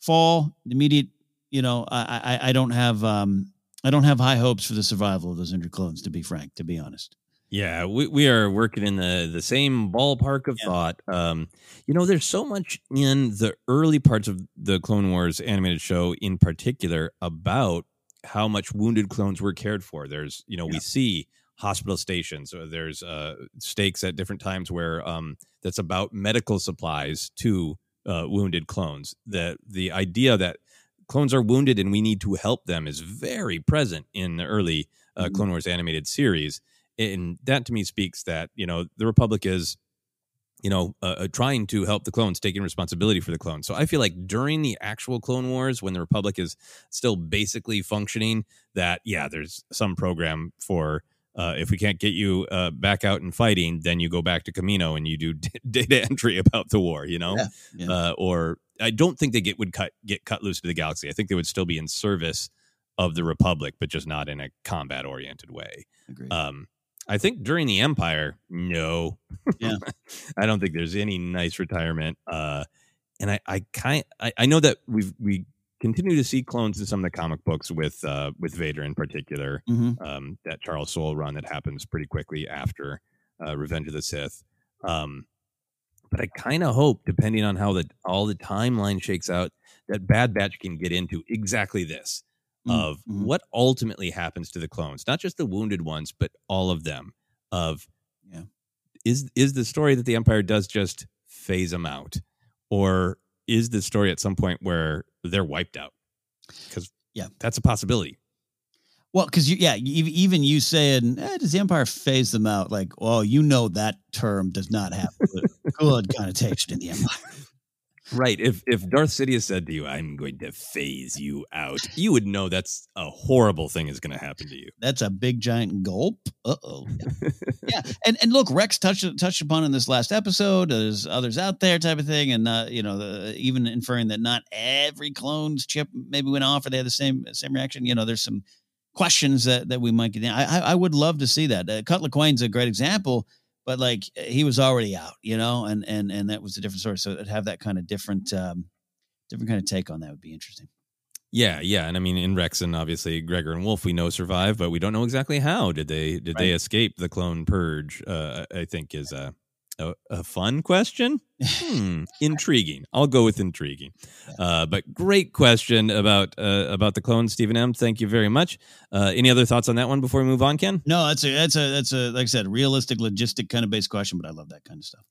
fall immediate you know i i, I don't have um I don't have high hopes for the survival of those injured clones, to be frank, to be honest. Yeah, we, we are working in the, the same ballpark of thought. Um, you know, there's so much in the early parts of the Clone Wars animated show, in particular, about how much wounded clones were cared for. There's, you know, we see hospital stations, or there's uh, stakes at different times where um, that's about medical supplies to uh, wounded clones. The the idea that clones are wounded and we need to help them is very present in the early uh, Clone Wars animated series, and that to me speaks that you know the Republic is, you know, uh, uh, trying to help the clones, taking responsibility for the clones. So I feel like during the actual Clone Wars, when the Republic is still basically functioning, that yeah, there's some program for. Uh, if we can't get you uh, back out and fighting, then you go back to Kamino and you do d- data entry about the war. You know, Yeah, yeah. Uh, or I don't think they get would cut get cut loose to the galaxy. I think they would still be in service of the Republic, but just not in a combat oriented way. Um, I think during the Empire, no, Yeah. I don't think there's any nice retirement. Uh, and I, I kind, I, I know that we've we continue to see clones in some of the comic books with uh, with Vader in particular. Mhm. Um, that Charles Soule run that happens pretty quickly after uh, Revenge of the Sith. Um, but I kind of hope, depending on how the all the timeline shakes out, that Bad Batch can get into exactly this Mm, of mhm. what ultimately happens to the clones, not just the wounded ones, but all of them. Of Yeah. is is the story that the Empire does just phase them out, or is the story at some point where they're wiped out? Because Yeah. that's a possibility. Well, because you, yeah, even you saying, eh, "Does the Empire phase them out?" Like, well, you know that term does not have good, good connotation in the Empire. Right. If if Darth Sidious said to you, "I'm going to phase you out," you would know that's a horrible thing is going to happen to you. That's a big giant gulp. Uh oh. Yeah. yeah. And and look, Rex touched touched upon in this last episode. There's others out there, type of thing, and uh, you know, the, even inferring that not every clone's chip maybe went off or they had the same same reaction. You know, there's some questions that that we might get. In. I I, I would love to see that. Uh, Cut Lawquane's a great example. But like he was already out, you know, and and and that was a different story. So to have that kind of different, um, different kind of take on that would be interesting. Yeah, yeah, and I mean in Rex and obviously Gregor and Wolffe we know survive, but we don't know exactly how did they did they escape the clone purge? Uh, I think is a a, a fun question. Hmm, intriguing. I'll go with intriguing. Uh, but great question about uh, about the clone, Stephen M. Thank you very much. Uh, any other thoughts on that one before we move on, Ken? No, that's a that's a that's a like I said, realistic, logistic kind of based question, but I love that kind of stuff.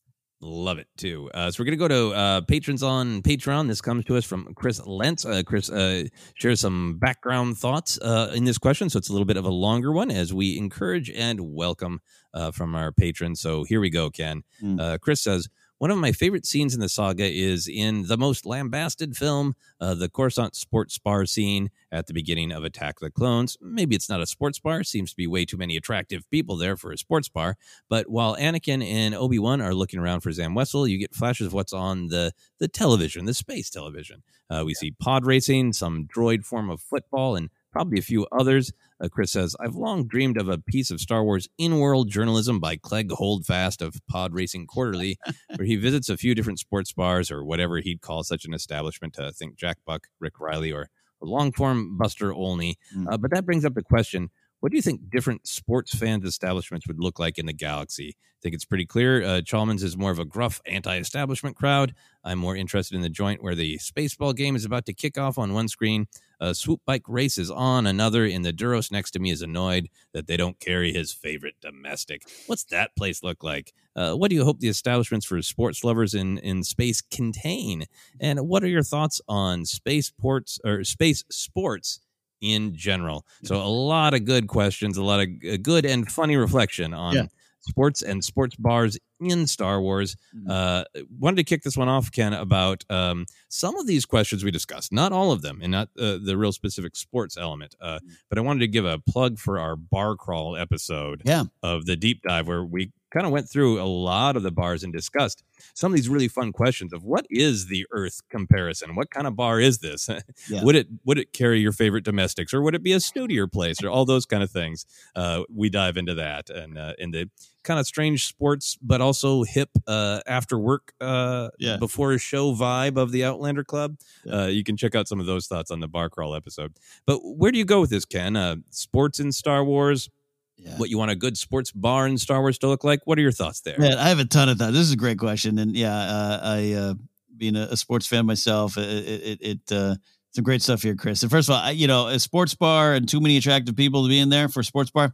Love it too. Uh, so we're gonna go to uh, patrons on Patreon. This comes to us from Chris Lentz. Uh, Chris uh, shares some background thoughts uh, in this question, so it's a little bit of a longer one as we encourage and welcome uh, from our patrons. So here we go, Ken. Mm. Uh, Chris says. One of my favorite scenes in the saga is in the most lambasted film, uh, the Coruscant sports bar scene at the beginning of Attack of the Clones. Maybe it's not a sports bar, seems to be way too many attractive people there for a sports bar. But while Anakin and Obi Wan are looking around for Zam Wesell, you get flashes of what's on the the television, the space television. Uh, we see pod racing, some droid form of football, and probably a few others. Uh, Chris says, "I've long dreamed of a piece of Star Wars in-world journalism by Clegg Holdfast of Pod Racing Quarterly, where he visits a few different sports bars or whatever he'd call such an establishment. Uh, think Jack Buck, Rick Reilly, or long-form Buster Olney. Mm. Uh, but that brings up the question." What do you think different sports fans establishments would look like in the galaxy? I think it's pretty clear. Uh, Chalmers is more of a gruff anti-establishment crowd. I'm more interested in the joint where the spaceball game is about to kick off on one screen. A swoop bike race is on another, in the Duros next to me is annoyed that they don't carry his favorite domestic. What's that place look like? Uh, what do you hope the establishments for sports lovers in, in space contain? And what are your thoughts on space ports or space sports in general? So a lot of good questions, a lot of good and funny reflection on Yeah. Sports and sports bars in Star Wars. Uh, wanted to kick this one off, Ken, about um, some of these questions we discussed, not all of them, and not uh, the real specific sports element. Uh, but I wanted to give a plug for our bar crawl episode Yeah. of the deep dive, where we kind of went through a lot of the bars and discussed some of these really fun questions of what is the Earth comparison? What kind of bar is this? Yeah. would it would it carry your favorite domestics, or would it be a snootier place, or all those kind of things? Uh, we dive into that and uh, in the kind of strange sports, but also hip uh, after work, uh, Yeah. before a show vibe of the Outlander Club. Uh, you can check out some of those thoughts on the bar crawl episode. But where do you go with this, Ken? Uh, sports in Star Wars. Yeah. What you want a good sports bar in Star Wars to look like? What are your thoughts there? Man, I have a ton of thoughts. This is a great question, and yeah, uh, I uh, being a, a sports fan myself, it it, it uh, some great stuff here, Chris. And first of all, I, you know, a sports bar and too many attractive people to be in there for a sports bar.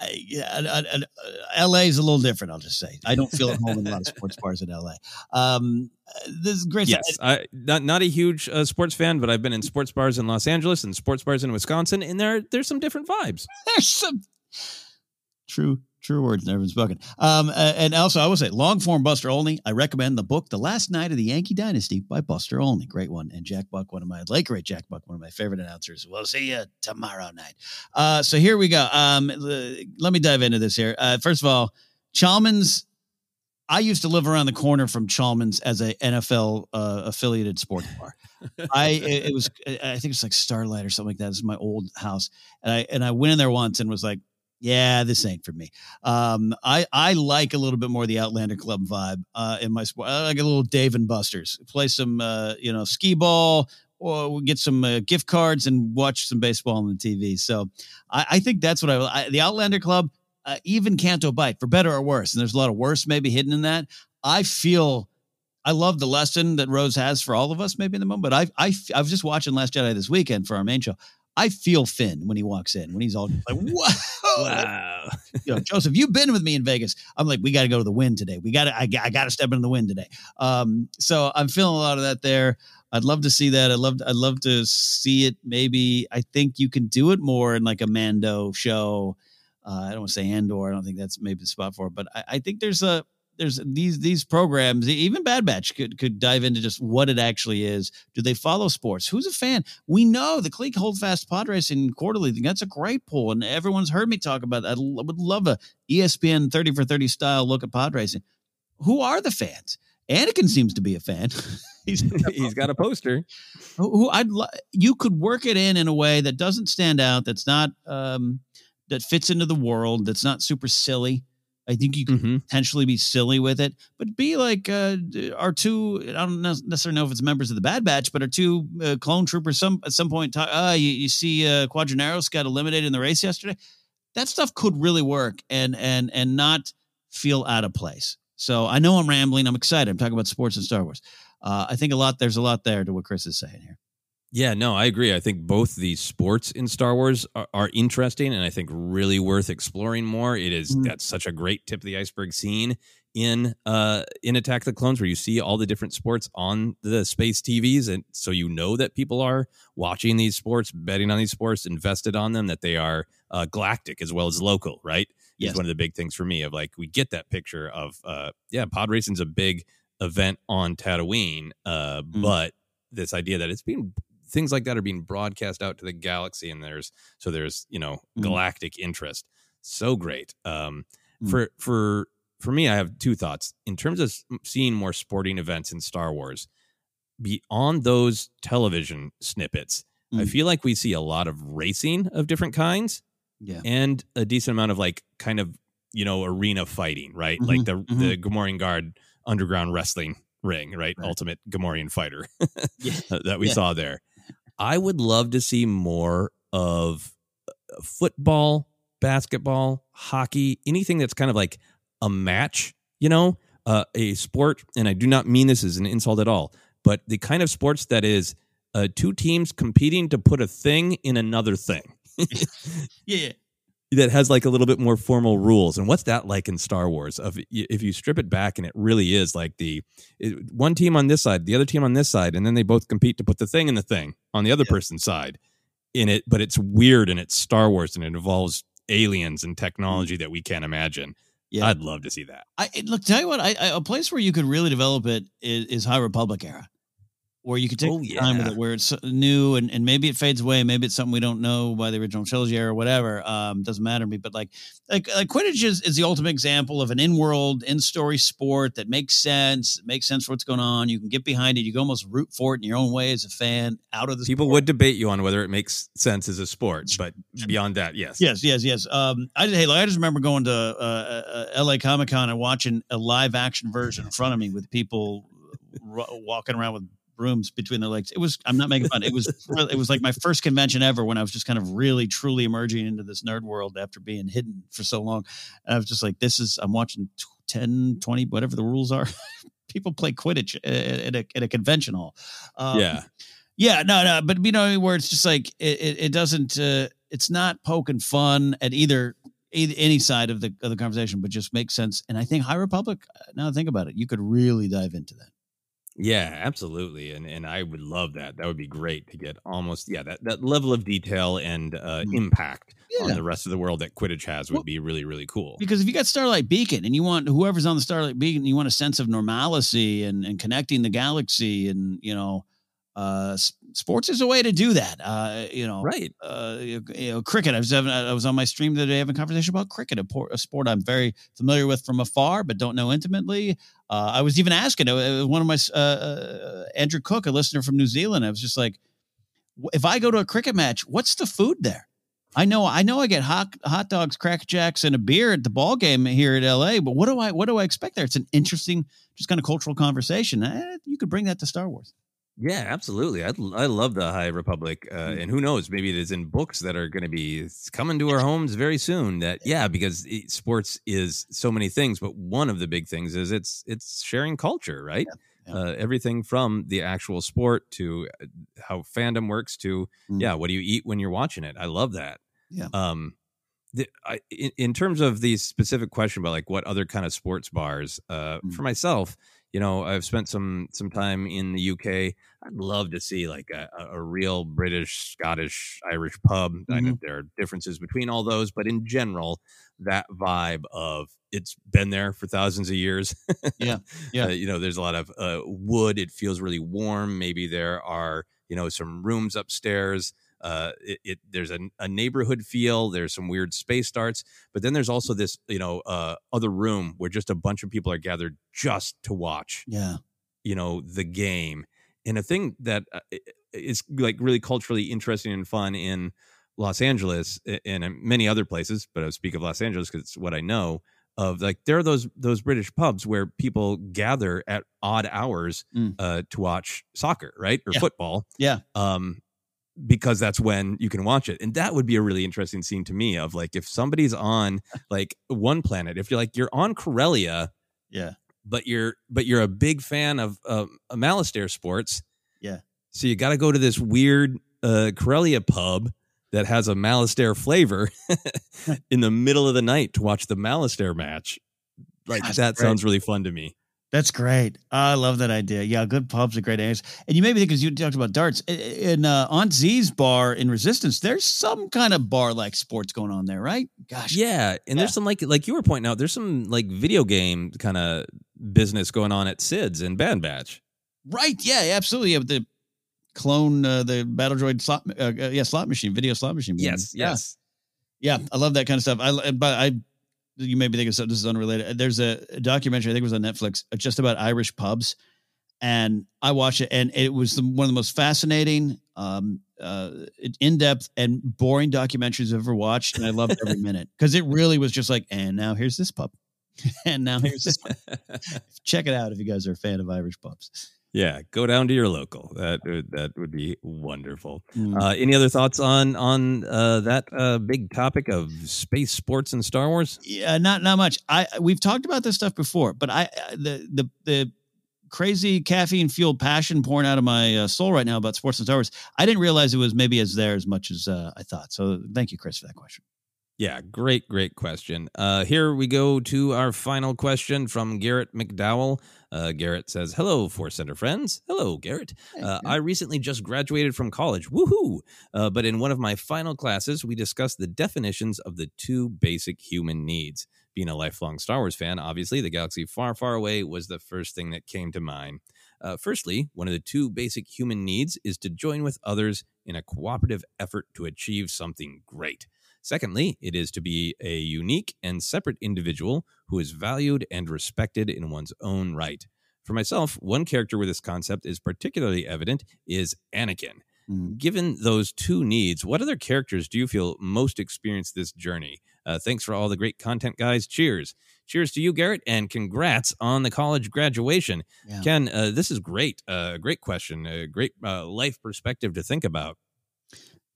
I, yeah, I, I- LA is a little different. I'll just say I don't feel at home in a lot of sports bars in LA. Um, this is great. Yes, I not not a huge uh, sports fan, but I've been in sports bars in Los Angeles and sports bars in Wisconsin, and there there's some different vibes. There's some true true words never been spoken. Um, and also I will say long form Buster Olney. I recommend the book The Last Night of the Yankee Dynasty by Buster Olney. Great one. And Jack Buck, one of my late great Jack Buck, one of my favorite announcers. We'll see you tomorrow night. Uh, so here we go. Um, let me dive into this here. Uh, first of all, Chalmers. I used to live around the corner from Chalmers as a NFL uh, affiliated sports bar. I it, was I think it's like Starlight or something like that. Is my old house, and I and I went in there once and was like, yeah, this ain't for me. Um, I I like a little bit more the Outlander Club vibe uh, in my sport. I like a little Dave and Buster's. Play some uh, you know skee ball. Or get some uh, gift cards and watch some baseball on the TV. So I, I think that's what I, I the Outlander Club, uh, even Canto Bight, for better or worse. And there's a lot of worse maybe hidden in that. I feel I love the lesson that Rose has for all of us, maybe in the moment. But I, I, I was just watching Last Jedi this weekend for our main show. I feel Finn when he walks in when he's all like whoa. Wow. you know, Joseph, you've been with me in Vegas. I'm like, we got to go to the wind today. We got to, I, I got to step into the wind today. Um, so I'm feeling a lot of that there. I'd love to see that. I'd love, I'd love to see it. Maybe I think you can do it more in like a Mando show. Uh, I don't want to say Andor. I don't think that's maybe the spot for it, but I, I think there's a, there's these these programs, even Bad Batch could could dive into just what it actually is. Do they follow sports? Who's a fan? We know the Clegg Holdfast Pod Racing Quarterly. That's a great poll, and everyone's heard me talk about that. I would love a ESPN thirty for thirty style look at pod racing. Who are the fans? Anakin seems to be a fan. he's he's got a poster. Who, who I'd lo- you could work it in in a way that doesn't stand out. That's not um, that fits into the world. That's not super silly. I think you could Mm-hmm. potentially be silly with it, but be like uh, our two. I don't necessarily know if it's members of the Bad Batch, but our two uh, clone troopers. Some at some point, talk, uh, you, you see, uh, Quadinaros got eliminated in the race yesterday. That stuff could really work and and and not feel out of place. So I know I'm rambling. I'm excited. I'm talking about sports and Star Wars. Uh, I think a lot. There's a lot there to what Chris is saying here. Yeah, no, I agree. I think both the sports in Star Wars are, are interesting and I think really worth exploring more. It is- Mhm. that's such a great tip of the iceberg scene in uh in Attack of the Clones where you see all the different sports on the space TVs and so you know that people are watching these sports, betting on these sports, invested on them that they are uh galactic as well as local, right? Yes. Is one of the big things for me of like we get that picture of uh yeah, pod racing's a big event on Tatooine, uh Mm. but this idea that it's being things like that are being broadcast out to the galaxy and there's so there's you know Mm. galactic interest so great um Mm. for for for me i have two thoughts in terms of seeing more sporting events in star wars beyond those television snippets i Mm. feel like we see a lot of racing of different kinds Yeah. and a decent amount of like kind of you know arena fighting right like Mhm, the mhm. the Gamorrean guard underground wrestling ring right, Right. ultimate Gamorrean fighter Yeah. that we Yeah. saw there i would love to see more of uh, football basketball hockey anything that's kind of like a match you know uh, a sport and i do not mean this as an insult at all but the kind of sports that is uh, two teams competing to put a thing in another thing Yeah. That has like a little bit more formal rules. And what's that like in Star Wars? Of if you strip it back, and it really is like the it, one team on this side, the other team on this side, and then they both compete to put the thing in the thing on the other person's side in it. But it's weird and it's Star Wars and it involves aliens and technology that we can't imagine. Yeah. I'd love to see that. I look. Tell you what, I, I, a place where you could really develop it is, is High Republic era, where you could take Oh, the time with it, where it's new and, and maybe it fades away. Maybe it's something we don't know by the original trilogy or whatever. Um, doesn't matter to me. But like like, like Quidditch is, is the ultimate example of an in-world, in-story sport that makes sense. Makes sense for what's going on. You can get behind it. You can almost root for it in your own way as a fan. Out of the People would debate you on whether it makes sense as a sport, but beyond that, yes. Yes, yes, yes. Um, I hey, like, I just remember going to uh, uh, L.A. Comic Con and watching a live action version in front of me with people walking around with brooms between their legs. It was. I'm not making fun. It was. It was like my first convention ever when I was just kind of really, truly emerging into this nerd world after being hidden for so long. And I was just like, this is. I'm watching t- 10, 20, whatever the rules are. people play Quidditch at at a, at a convention hall. Um, Yeah. yeah, no, no, but you know where it's just like it, it, it doesn't. Uh, it's not poking fun at either, any side of the of the conversation, but just makes sense. And I think High Republic. uh, Now I think about it, you could really dive into that. Yeah, absolutely. And and I would love that. That would be great to get almost yeah, that, that level of detail and uh, impact on the rest of the world that Quidditch has would be really, really cool. Because if you got Starlight Beacon and you want whoever's on the Starlight Beacon, you want a sense of normalcy and, and connecting the galaxy, and you know, uh, sports is a way to do that. Uh, you know, Right. Uh, you know, cricket. I was having, I was on my stream the other day having a conversation about cricket, a, por- a sport I'm very familiar with from afar, but don't know intimately. Uh, I was even asking uh, one of my uh, uh, Andrew Cook, a listener from New Zealand. I was just like, if I go to a cricket match, what's the food there? I know, I know, I get hot hot dogs, crack jacks, and a beer at the ball game here at LA. But what do I, what do I expect there? It's an interesting, just kind of cultural conversation. Eh, you could bring that to Star Wars. Yeah, absolutely. I I love the High Republic, uh, Mm. and who knows? Maybe it is in books that are going to be coming to our homes very soon. That yeah, because it, sports is so many things, but one of the big things is it's it's sharing culture, right? Uh, everything from the actual sport to uh, how fandom works to Mm. yeah, what do you eat when you're watching it? I love that. Yeah. Um, the, I, in, in terms of the specific question about like what other kind of sports bars, uh, Mm. for myself, you know, I've spent some some time in the UK. I'd love to see like a, a- real British, Scottish, Irish pub. I know Mhm. there are differences between all those, but in general, that vibe of it's been there for thousands of years. Yeah, yeah. Uh, you know, there's a lot of uh, wood. It feels really warm. Maybe there are, you know, some rooms upstairs. Uh, it, it there's a, a neighborhood feel. There's some weird space starts, but then there's also this, you know, uh, other room where just a bunch of people are gathered just to watch, Yeah. you know, the game. And a thing that uh, is like really culturally interesting and fun in Los Angeles and in many other places, but I speak of Los Angeles because it's what I know of. Like there are those those British pubs where people gather at odd hours Mm. uh, to watch soccer, right, or Yeah. football, Yeah. um, because that's when you can watch it. And that would be a really interesting scene to me of like if somebody's on like one planet, if you're like you're on Corellia, Yeah. but you're but you're a big fan of um, Malastare sports. Yeah. So you got to go to this weird uh, Corellia pub that has a Malastare flavor in the middle of the night to watch the Malastare match. Like that sounds really fun to me. That's great. I love that idea. Yeah, good pubs are great areas. And you made me think because you talked about darts in uh, Aunt Z's bar in Resistance. There's some kind of bar like sports going on there, right? Gosh, Yeah, and there's some like like you were pointing out. There's some like video game kind of business going on at Cid's and Bad Batch. right. Yeah, absolutely. Yeah, the clone, uh, the battle droid slot, uh, uh, yeah, slot machine, video slot machine. Yes, Yeah. yes. Yeah, I love that kind of stuff. I but I you may be thinking so this is unrelated. There's a, a documentary I think it was on Netflix just about Irish pubs, and I watched it, and it was the, one of the most fascinating, um, uh, in depth and boring documentaries I've ever watched, and I loved every minute because it really was just like, and now here's this pub, and now here's this. pub. Check it out if you guys are a fan of Irish pubs. Yeah, go down to your local. That would, that would be wonderful. Mm. Uh, any other thoughts on on uh, that uh, big topic of space sports and Star Wars? Yeah, not not much. I we've talked about this stuff before, but I I- the the the crazy caffeine fueled passion pouring out of my uh, soul right now about sports and Star Wars. I didn't realize it was maybe as there as much as uh, I thought. So thank you, Chris, for that question. Yeah, great, great question. Uh, here we go to our final question from Garrett McDowell. Uh, Garrett says, Hello, Force Center friends. Hello, Garrett. Uh, I recently just graduated from college. Woohoo! Uh, but in one of my final classes, we discussed the definitions of the two basic human needs. Being a lifelong Star Wars fan, obviously, the galaxy far, far away was the first thing that came to mind. Uh, firstly, one of the two basic human needs is to join with others in a cooperative effort to achieve something great. Secondly, it is to be a unique and separate individual who is valued and respected in one's own right. For myself, one character where this concept is particularly evident is Anakin. Given those two needs, what other characters do you feel most experience this journey? Uh, thanks for all the great content, guys. Cheers. Cheers to you, Garrett, and congrats on the college graduation. Yeah. Ken, uh, this is great. Uh, great question. A great uh, life perspective to think about.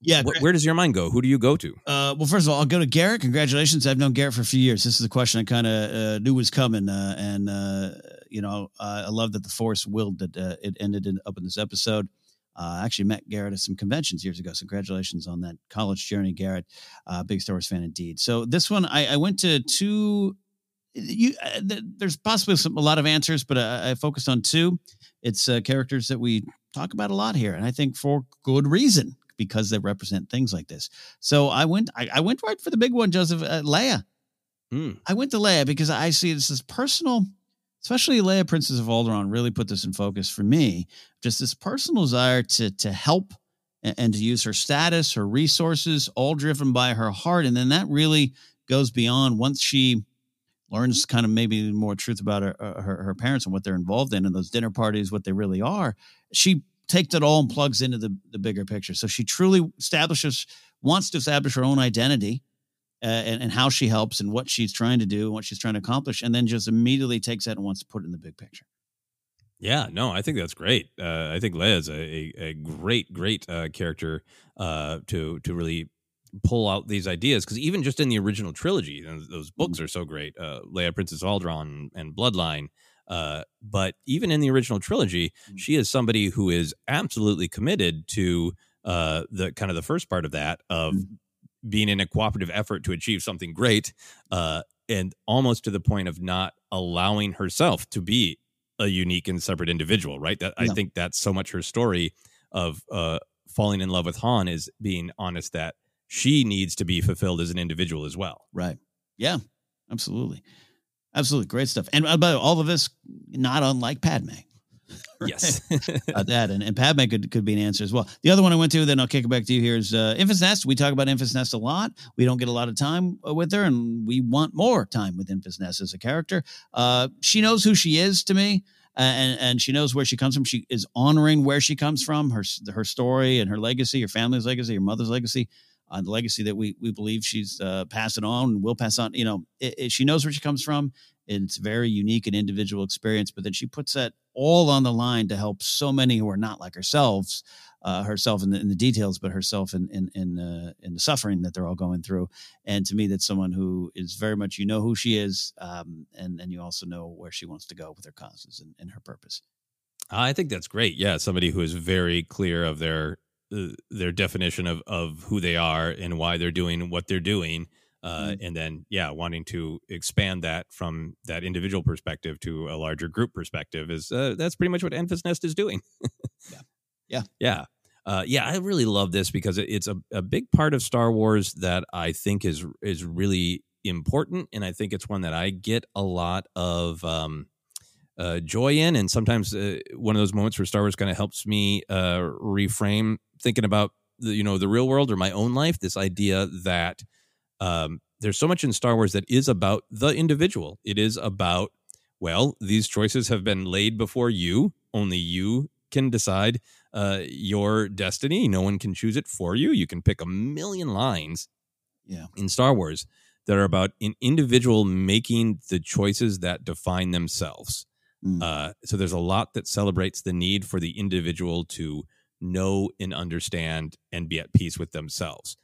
Yeah, Wh- where does your mind go? Who do you go to? Uh, well, first of all, I'll go to Garrett. Congratulations. I've known Garrett for a few years. This is a question I kind of uh, knew was coming. Uh, and, uh, you know, I love that the Force willed that uh, it ended in, up in this episode. Uh, I actually met Garrett at some conventions years ago. So congratulations on that college journey, Garrett. Uh, big Star Wars fan indeed. So this one, I, I went to two. You, uh, th- there's possibly some, a lot of answers, but I, I focused on two. It's uh, characters that we talk about a lot here, and I think for good reason because they represent things like this. So I went, I, I went right for the big one, Joseph uh, Leia. Hmm. I went to Leia because I see this as personal, especially Leia, Princess of Alderaan, really put this in focus for me. Just this personal desire to to help and, and to use her status, her resources, all driven by her heart, and then that really goes beyond once she learns kind of maybe more truth about her, uh, her her parents and what they're involved in and those dinner parties, what they really are. She takes it all and plugs into the the bigger picture. So she truly establishes wants to establish her own identity uh, and, and how she helps and what she's trying to do and what she's trying to accomplish, and then just immediately takes that and wants to put it in the big picture. Yeah, no, I think that's great. Uh, I think Leia is a, a, a great, great uh, character uh, to to really pull out these ideas because even just in the original trilogy, and those books are so great. Uh, Leia, Princess Alderaan, and Bloodline. Uh, but even in the original trilogy, Mm-hmm. she is somebody who is absolutely committed to uh, the kind of the first part of that of Mm-hmm. being in a cooperative effort to achieve something great, uh, and almost to the point of not allowing herself to be a unique and separate individual. Right? That I think that's so much her story of uh, falling in love with Han is being honest that she needs to be fulfilled as an individual as well. Right. Yeah. Absolutely. Absolutely. Great stuff. And about all of this, not unlike Padme. Yes. about that. And, and Padme could, could be an answer as well. The other one I went to, then I'll kick it back to you here is uh, Enfys Nest. We talk about Enfys Nest a lot. We don't get a lot of time uh, with her, and we want more time with Enfys Nest as a character. Uh, she knows who she is to me. uh, And and she knows where she comes from. She is honoring where she comes from, her her story and her legacy, her family's legacy, her mother's legacy, uh, the legacy that we we believe she's uh, passing on and will pass on. You know, it, it- she knows where she comes from. It's very unique and individual experience, but then she puts that all on the line to help so many who are not like herself, uh, herself in the, in the details, but herself in in in, uh, in the suffering that they're all going through. And to me, that's someone who is very much you know who she is, um, and and you also know where she wants to go with her causes and, and her purpose. I think that's great. Yeah, somebody who is very clear of their their definition of of who they are and why they're doing what they're doing, uh, and then yeah, wanting to expand that from that individual perspective to a larger group perspective is uh, that's pretty much what Enfys Nest is doing. Yeah. yeah, uh, yeah. I really love this because it's a, a big part of Star Wars that I think is is really important, and I think it's one that I get a lot of. Um, uh, joy in, and sometimes uh, one of those moments where Star Wars kind of helps me uh, reframe thinking about the, you know the real world or my own life. This idea that um, there's so much in Star Wars that is about the individual. It is about well, these choices have been laid before you. Only you can decide uh, your destiny. No one can choose it for you. You can pick a million lines Yeah. in Star Wars that are about an individual making the choices that define themselves. Mm. Uh, so there's a lot that celebrates the need for the individual to know and understand and be at peace with themselves.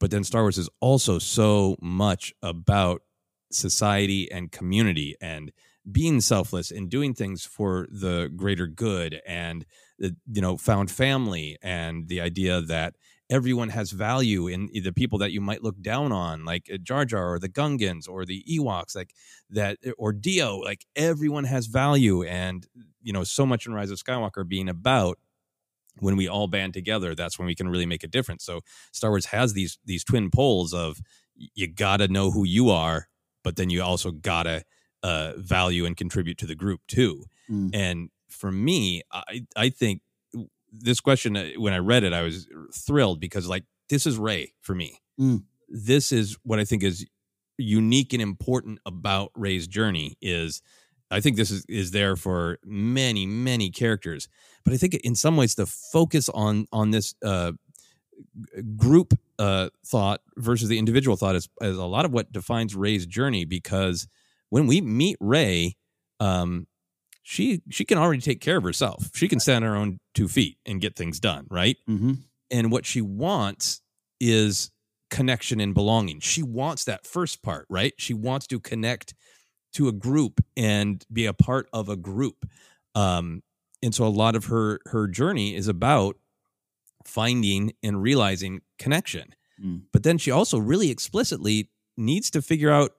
But then Star Wars is also so much about society and community and being selfless and doing things for the greater good and you know found family and the idea that everyone has value in the people that you might look down on like uh, Jar Jar or the Gungans or the Ewoks like that or D-O like everyone has value. And you know so much in Rise of Skywalker being about when we all band together that's when we can really make a difference. So Star Wars has these these twin poles of you got to know who you are but then you also got to uh, value and contribute to the group too. Mm. and for me I I think this question uh, when I read it I was thrilled because like this is Rey for me Mm. this is what I think is unique and important about Rey's journey is I think this is is there for many many characters, but I think in some ways the focus on on this uh, group uh, thought versus the individual thought is, is a lot of what defines Rey's journey because when we meet Rey, um, she she can already take care of herself. She can stand on her own two feet and get things done, right? Mm-hmm. and what she wants is connection and belonging. She wants that first part, right? She wants to connect to a group and be a part of a group. Um, and so a lot of her her journey is about finding and realizing connection. Mm. But then she also really explicitly needs to figure out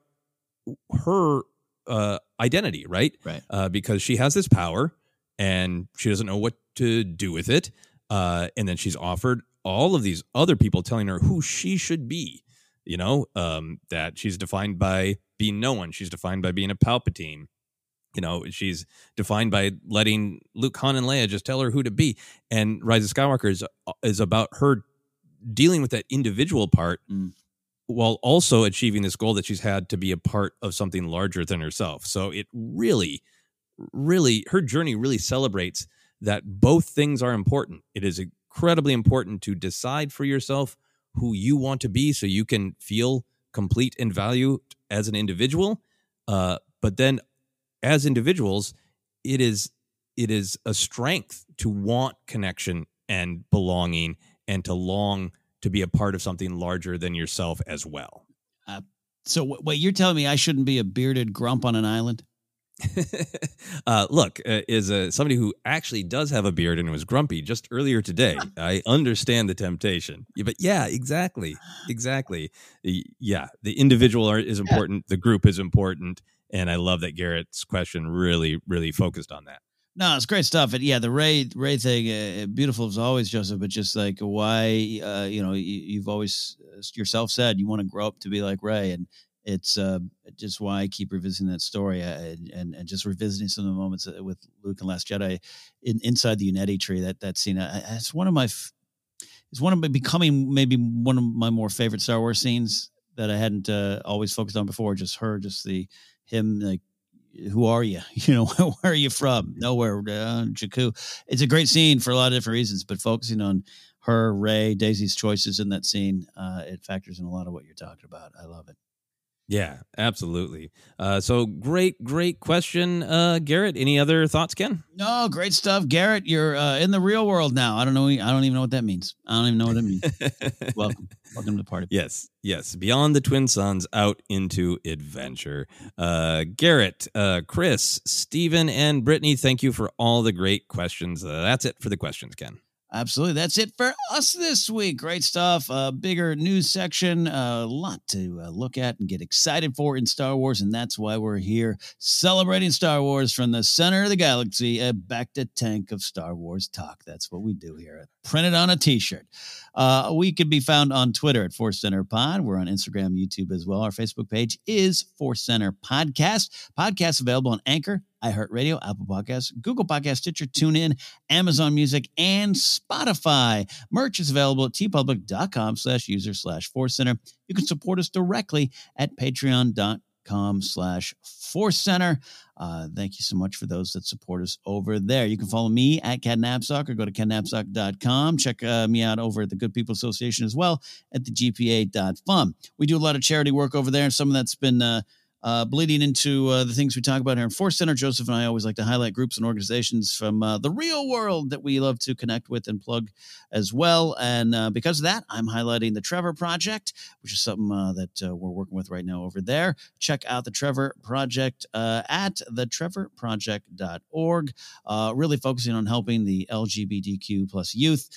her uh, identity, right? Right. Uh, because she has this power and she doesn't know what to do with it. Uh, and then she's offered all of these other people telling her who she should be. You know, um, that she's defined by being no one. She's defined by being a Palpatine. You know, she's defined by letting Luke, Han, and Leia just tell her who to be. And Rise of Skywalker is is about her dealing with that individual part Mm. While also achieving this goal that she's had to be a part of something larger than herself. So it really, really, her journey really celebrates that both things are important. It is incredibly important to decide for yourself who you want to be so you can feel complete and valued as an individual. Uh, but then as individuals, it is it is a strength to want connection and belonging and to long to be a part of something larger than yourself as well. So wh- wait, you're telling me I shouldn't be a bearded grump on an island? uh, look, uh, is uh, somebody who actually does have a beard and was grumpy just earlier today. I understand the temptation, yeah, but yeah, exactly, exactly. Yeah, the individual art is important. The group is important, and I love that Garrett's question really, really focused on that. No, it's great stuff. And yeah, the Rey Rey thing, uh, beautiful as always, Joseph. But just like why, uh, you know, you, have always uh, yourself said you want to grow up to be like Rey, and it's uh, just why I keep revisiting that story uh, and, and, and just revisiting some of the moments uh, with Luke and Last Jedi in, inside the Uneti tree. That that scene, it's one of my, it's one of my becoming maybe one of my more favorite Star Wars scenes that I hadn't always focused on before. Just her, just the him like who are you? You know, where are you from? Nowhere, uh, Jakku. It's a great scene for a lot of different reasons, but focusing on her, Rey, Daisy's choices in that scene, uh, it factors in a lot of what you're talking about. I love it. Yeah, absolutely. Uh, so great, great question, uh, Garrett. Any other thoughts, Ken? No, great stuff, Garrett. You're uh, in the real world now. I don't know. I don't even know what that means. I don't even know what it means. welcome, welcome to the party. Yes, yes. Beyond the twin suns, out into adventure. Uh, Garrett, uh, Chris, Stephen, and Brittany. Thank you for all the great questions. Uh, that's it for the questions, Ken. Absolutely. That's it for us this week. Great stuff. A bigger news section, a lot to uh, look at and get excited for in Star Wars. And that's why we're here celebrating Star Wars from the center of the galaxy, a Bacta tank of Star Wars talk. That's what we do here. Printed on a t shirt. Uh, we could be found on Twitter at Force Center Pod. We're on Instagram, YouTube as well. Our Facebook page is Force Center Podcast. Podcast available on Anchor, iHeartRadio, Apple Podcasts, Google Podcasts, Stitcher, TuneIn, Amazon Music, and Spotify. Merch is available at teepublic.com slash user slash Force Center. You can support us directly at patreon.com com slash force center uh, thank you so much for those that support us over there you can follow me at cat or go to kennapzok.com check uh, me out over at the good people association as well at the gpa.fun we do a lot of charity work over there and some of that's been uh, uh, bleeding into uh, the things we talk about here in Force Center, Joseph and I always like to highlight groups and organizations from uh, the real world that we love to connect with and plug as well. And uh, because of that, I'm highlighting the Trevor Project, which is something uh, that uh, we're working with right now over there. Check out the Trevor Project at thetrevorproject.org, really focusing on helping the LGBTQ plus youth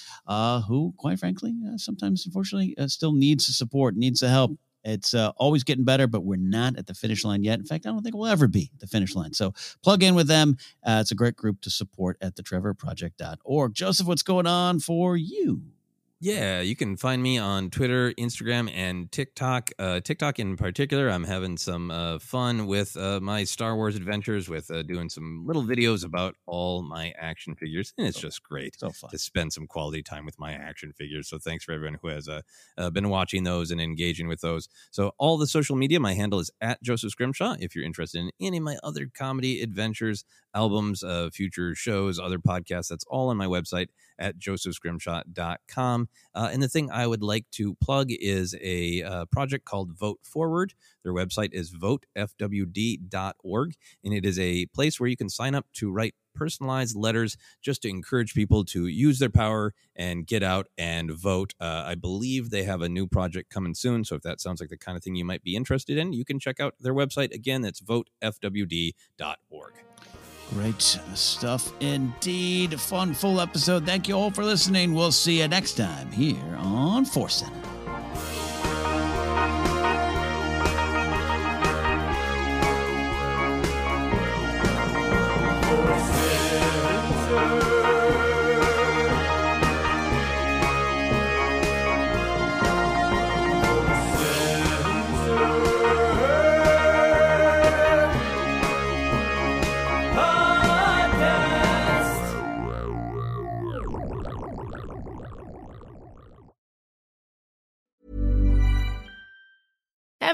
who, quite frankly, sometimes unfortunately still needs support, needs the help it's uh, always getting better, but we're not at the finish line yet. In fact, I don't think we'll ever be the finish line. So plug in with them. Uh, it's a great group to support at thetrevorproject.org. Joseph, what's going on for you? Yeah, you can find me on Twitter, Instagram, and TikTok. Uh, TikTok in particular, I'm having some uh, fun with uh, my Star Wars adventures, with uh, doing some little videos about all my action figures, and it's just great so to spend some quality time with my action figures. So thanks for everyone who has uh, uh, been watching those and engaging with those. So all the social media, my handle is at Joseph Scrimshaw. If you're interested in any of my other comedy adventures, albums, future shows, other podcasts, that's all on my website at josephscrimshaw.com. Uh, and the thing I would like to plug is a uh, project called Vote Forward. Their website is votefwd.org, and it is a place where you can sign up to write personalized letters just to encourage people to use their power and get out and vote. Uh, I believe they have a new project coming soon. So if that sounds like the kind of thing you might be interested in, you can check out their website. Again, that's votefwd.org. Great stuff indeed. Fun, full episode. Thank you all for listening. We'll see you next time here on Force Center.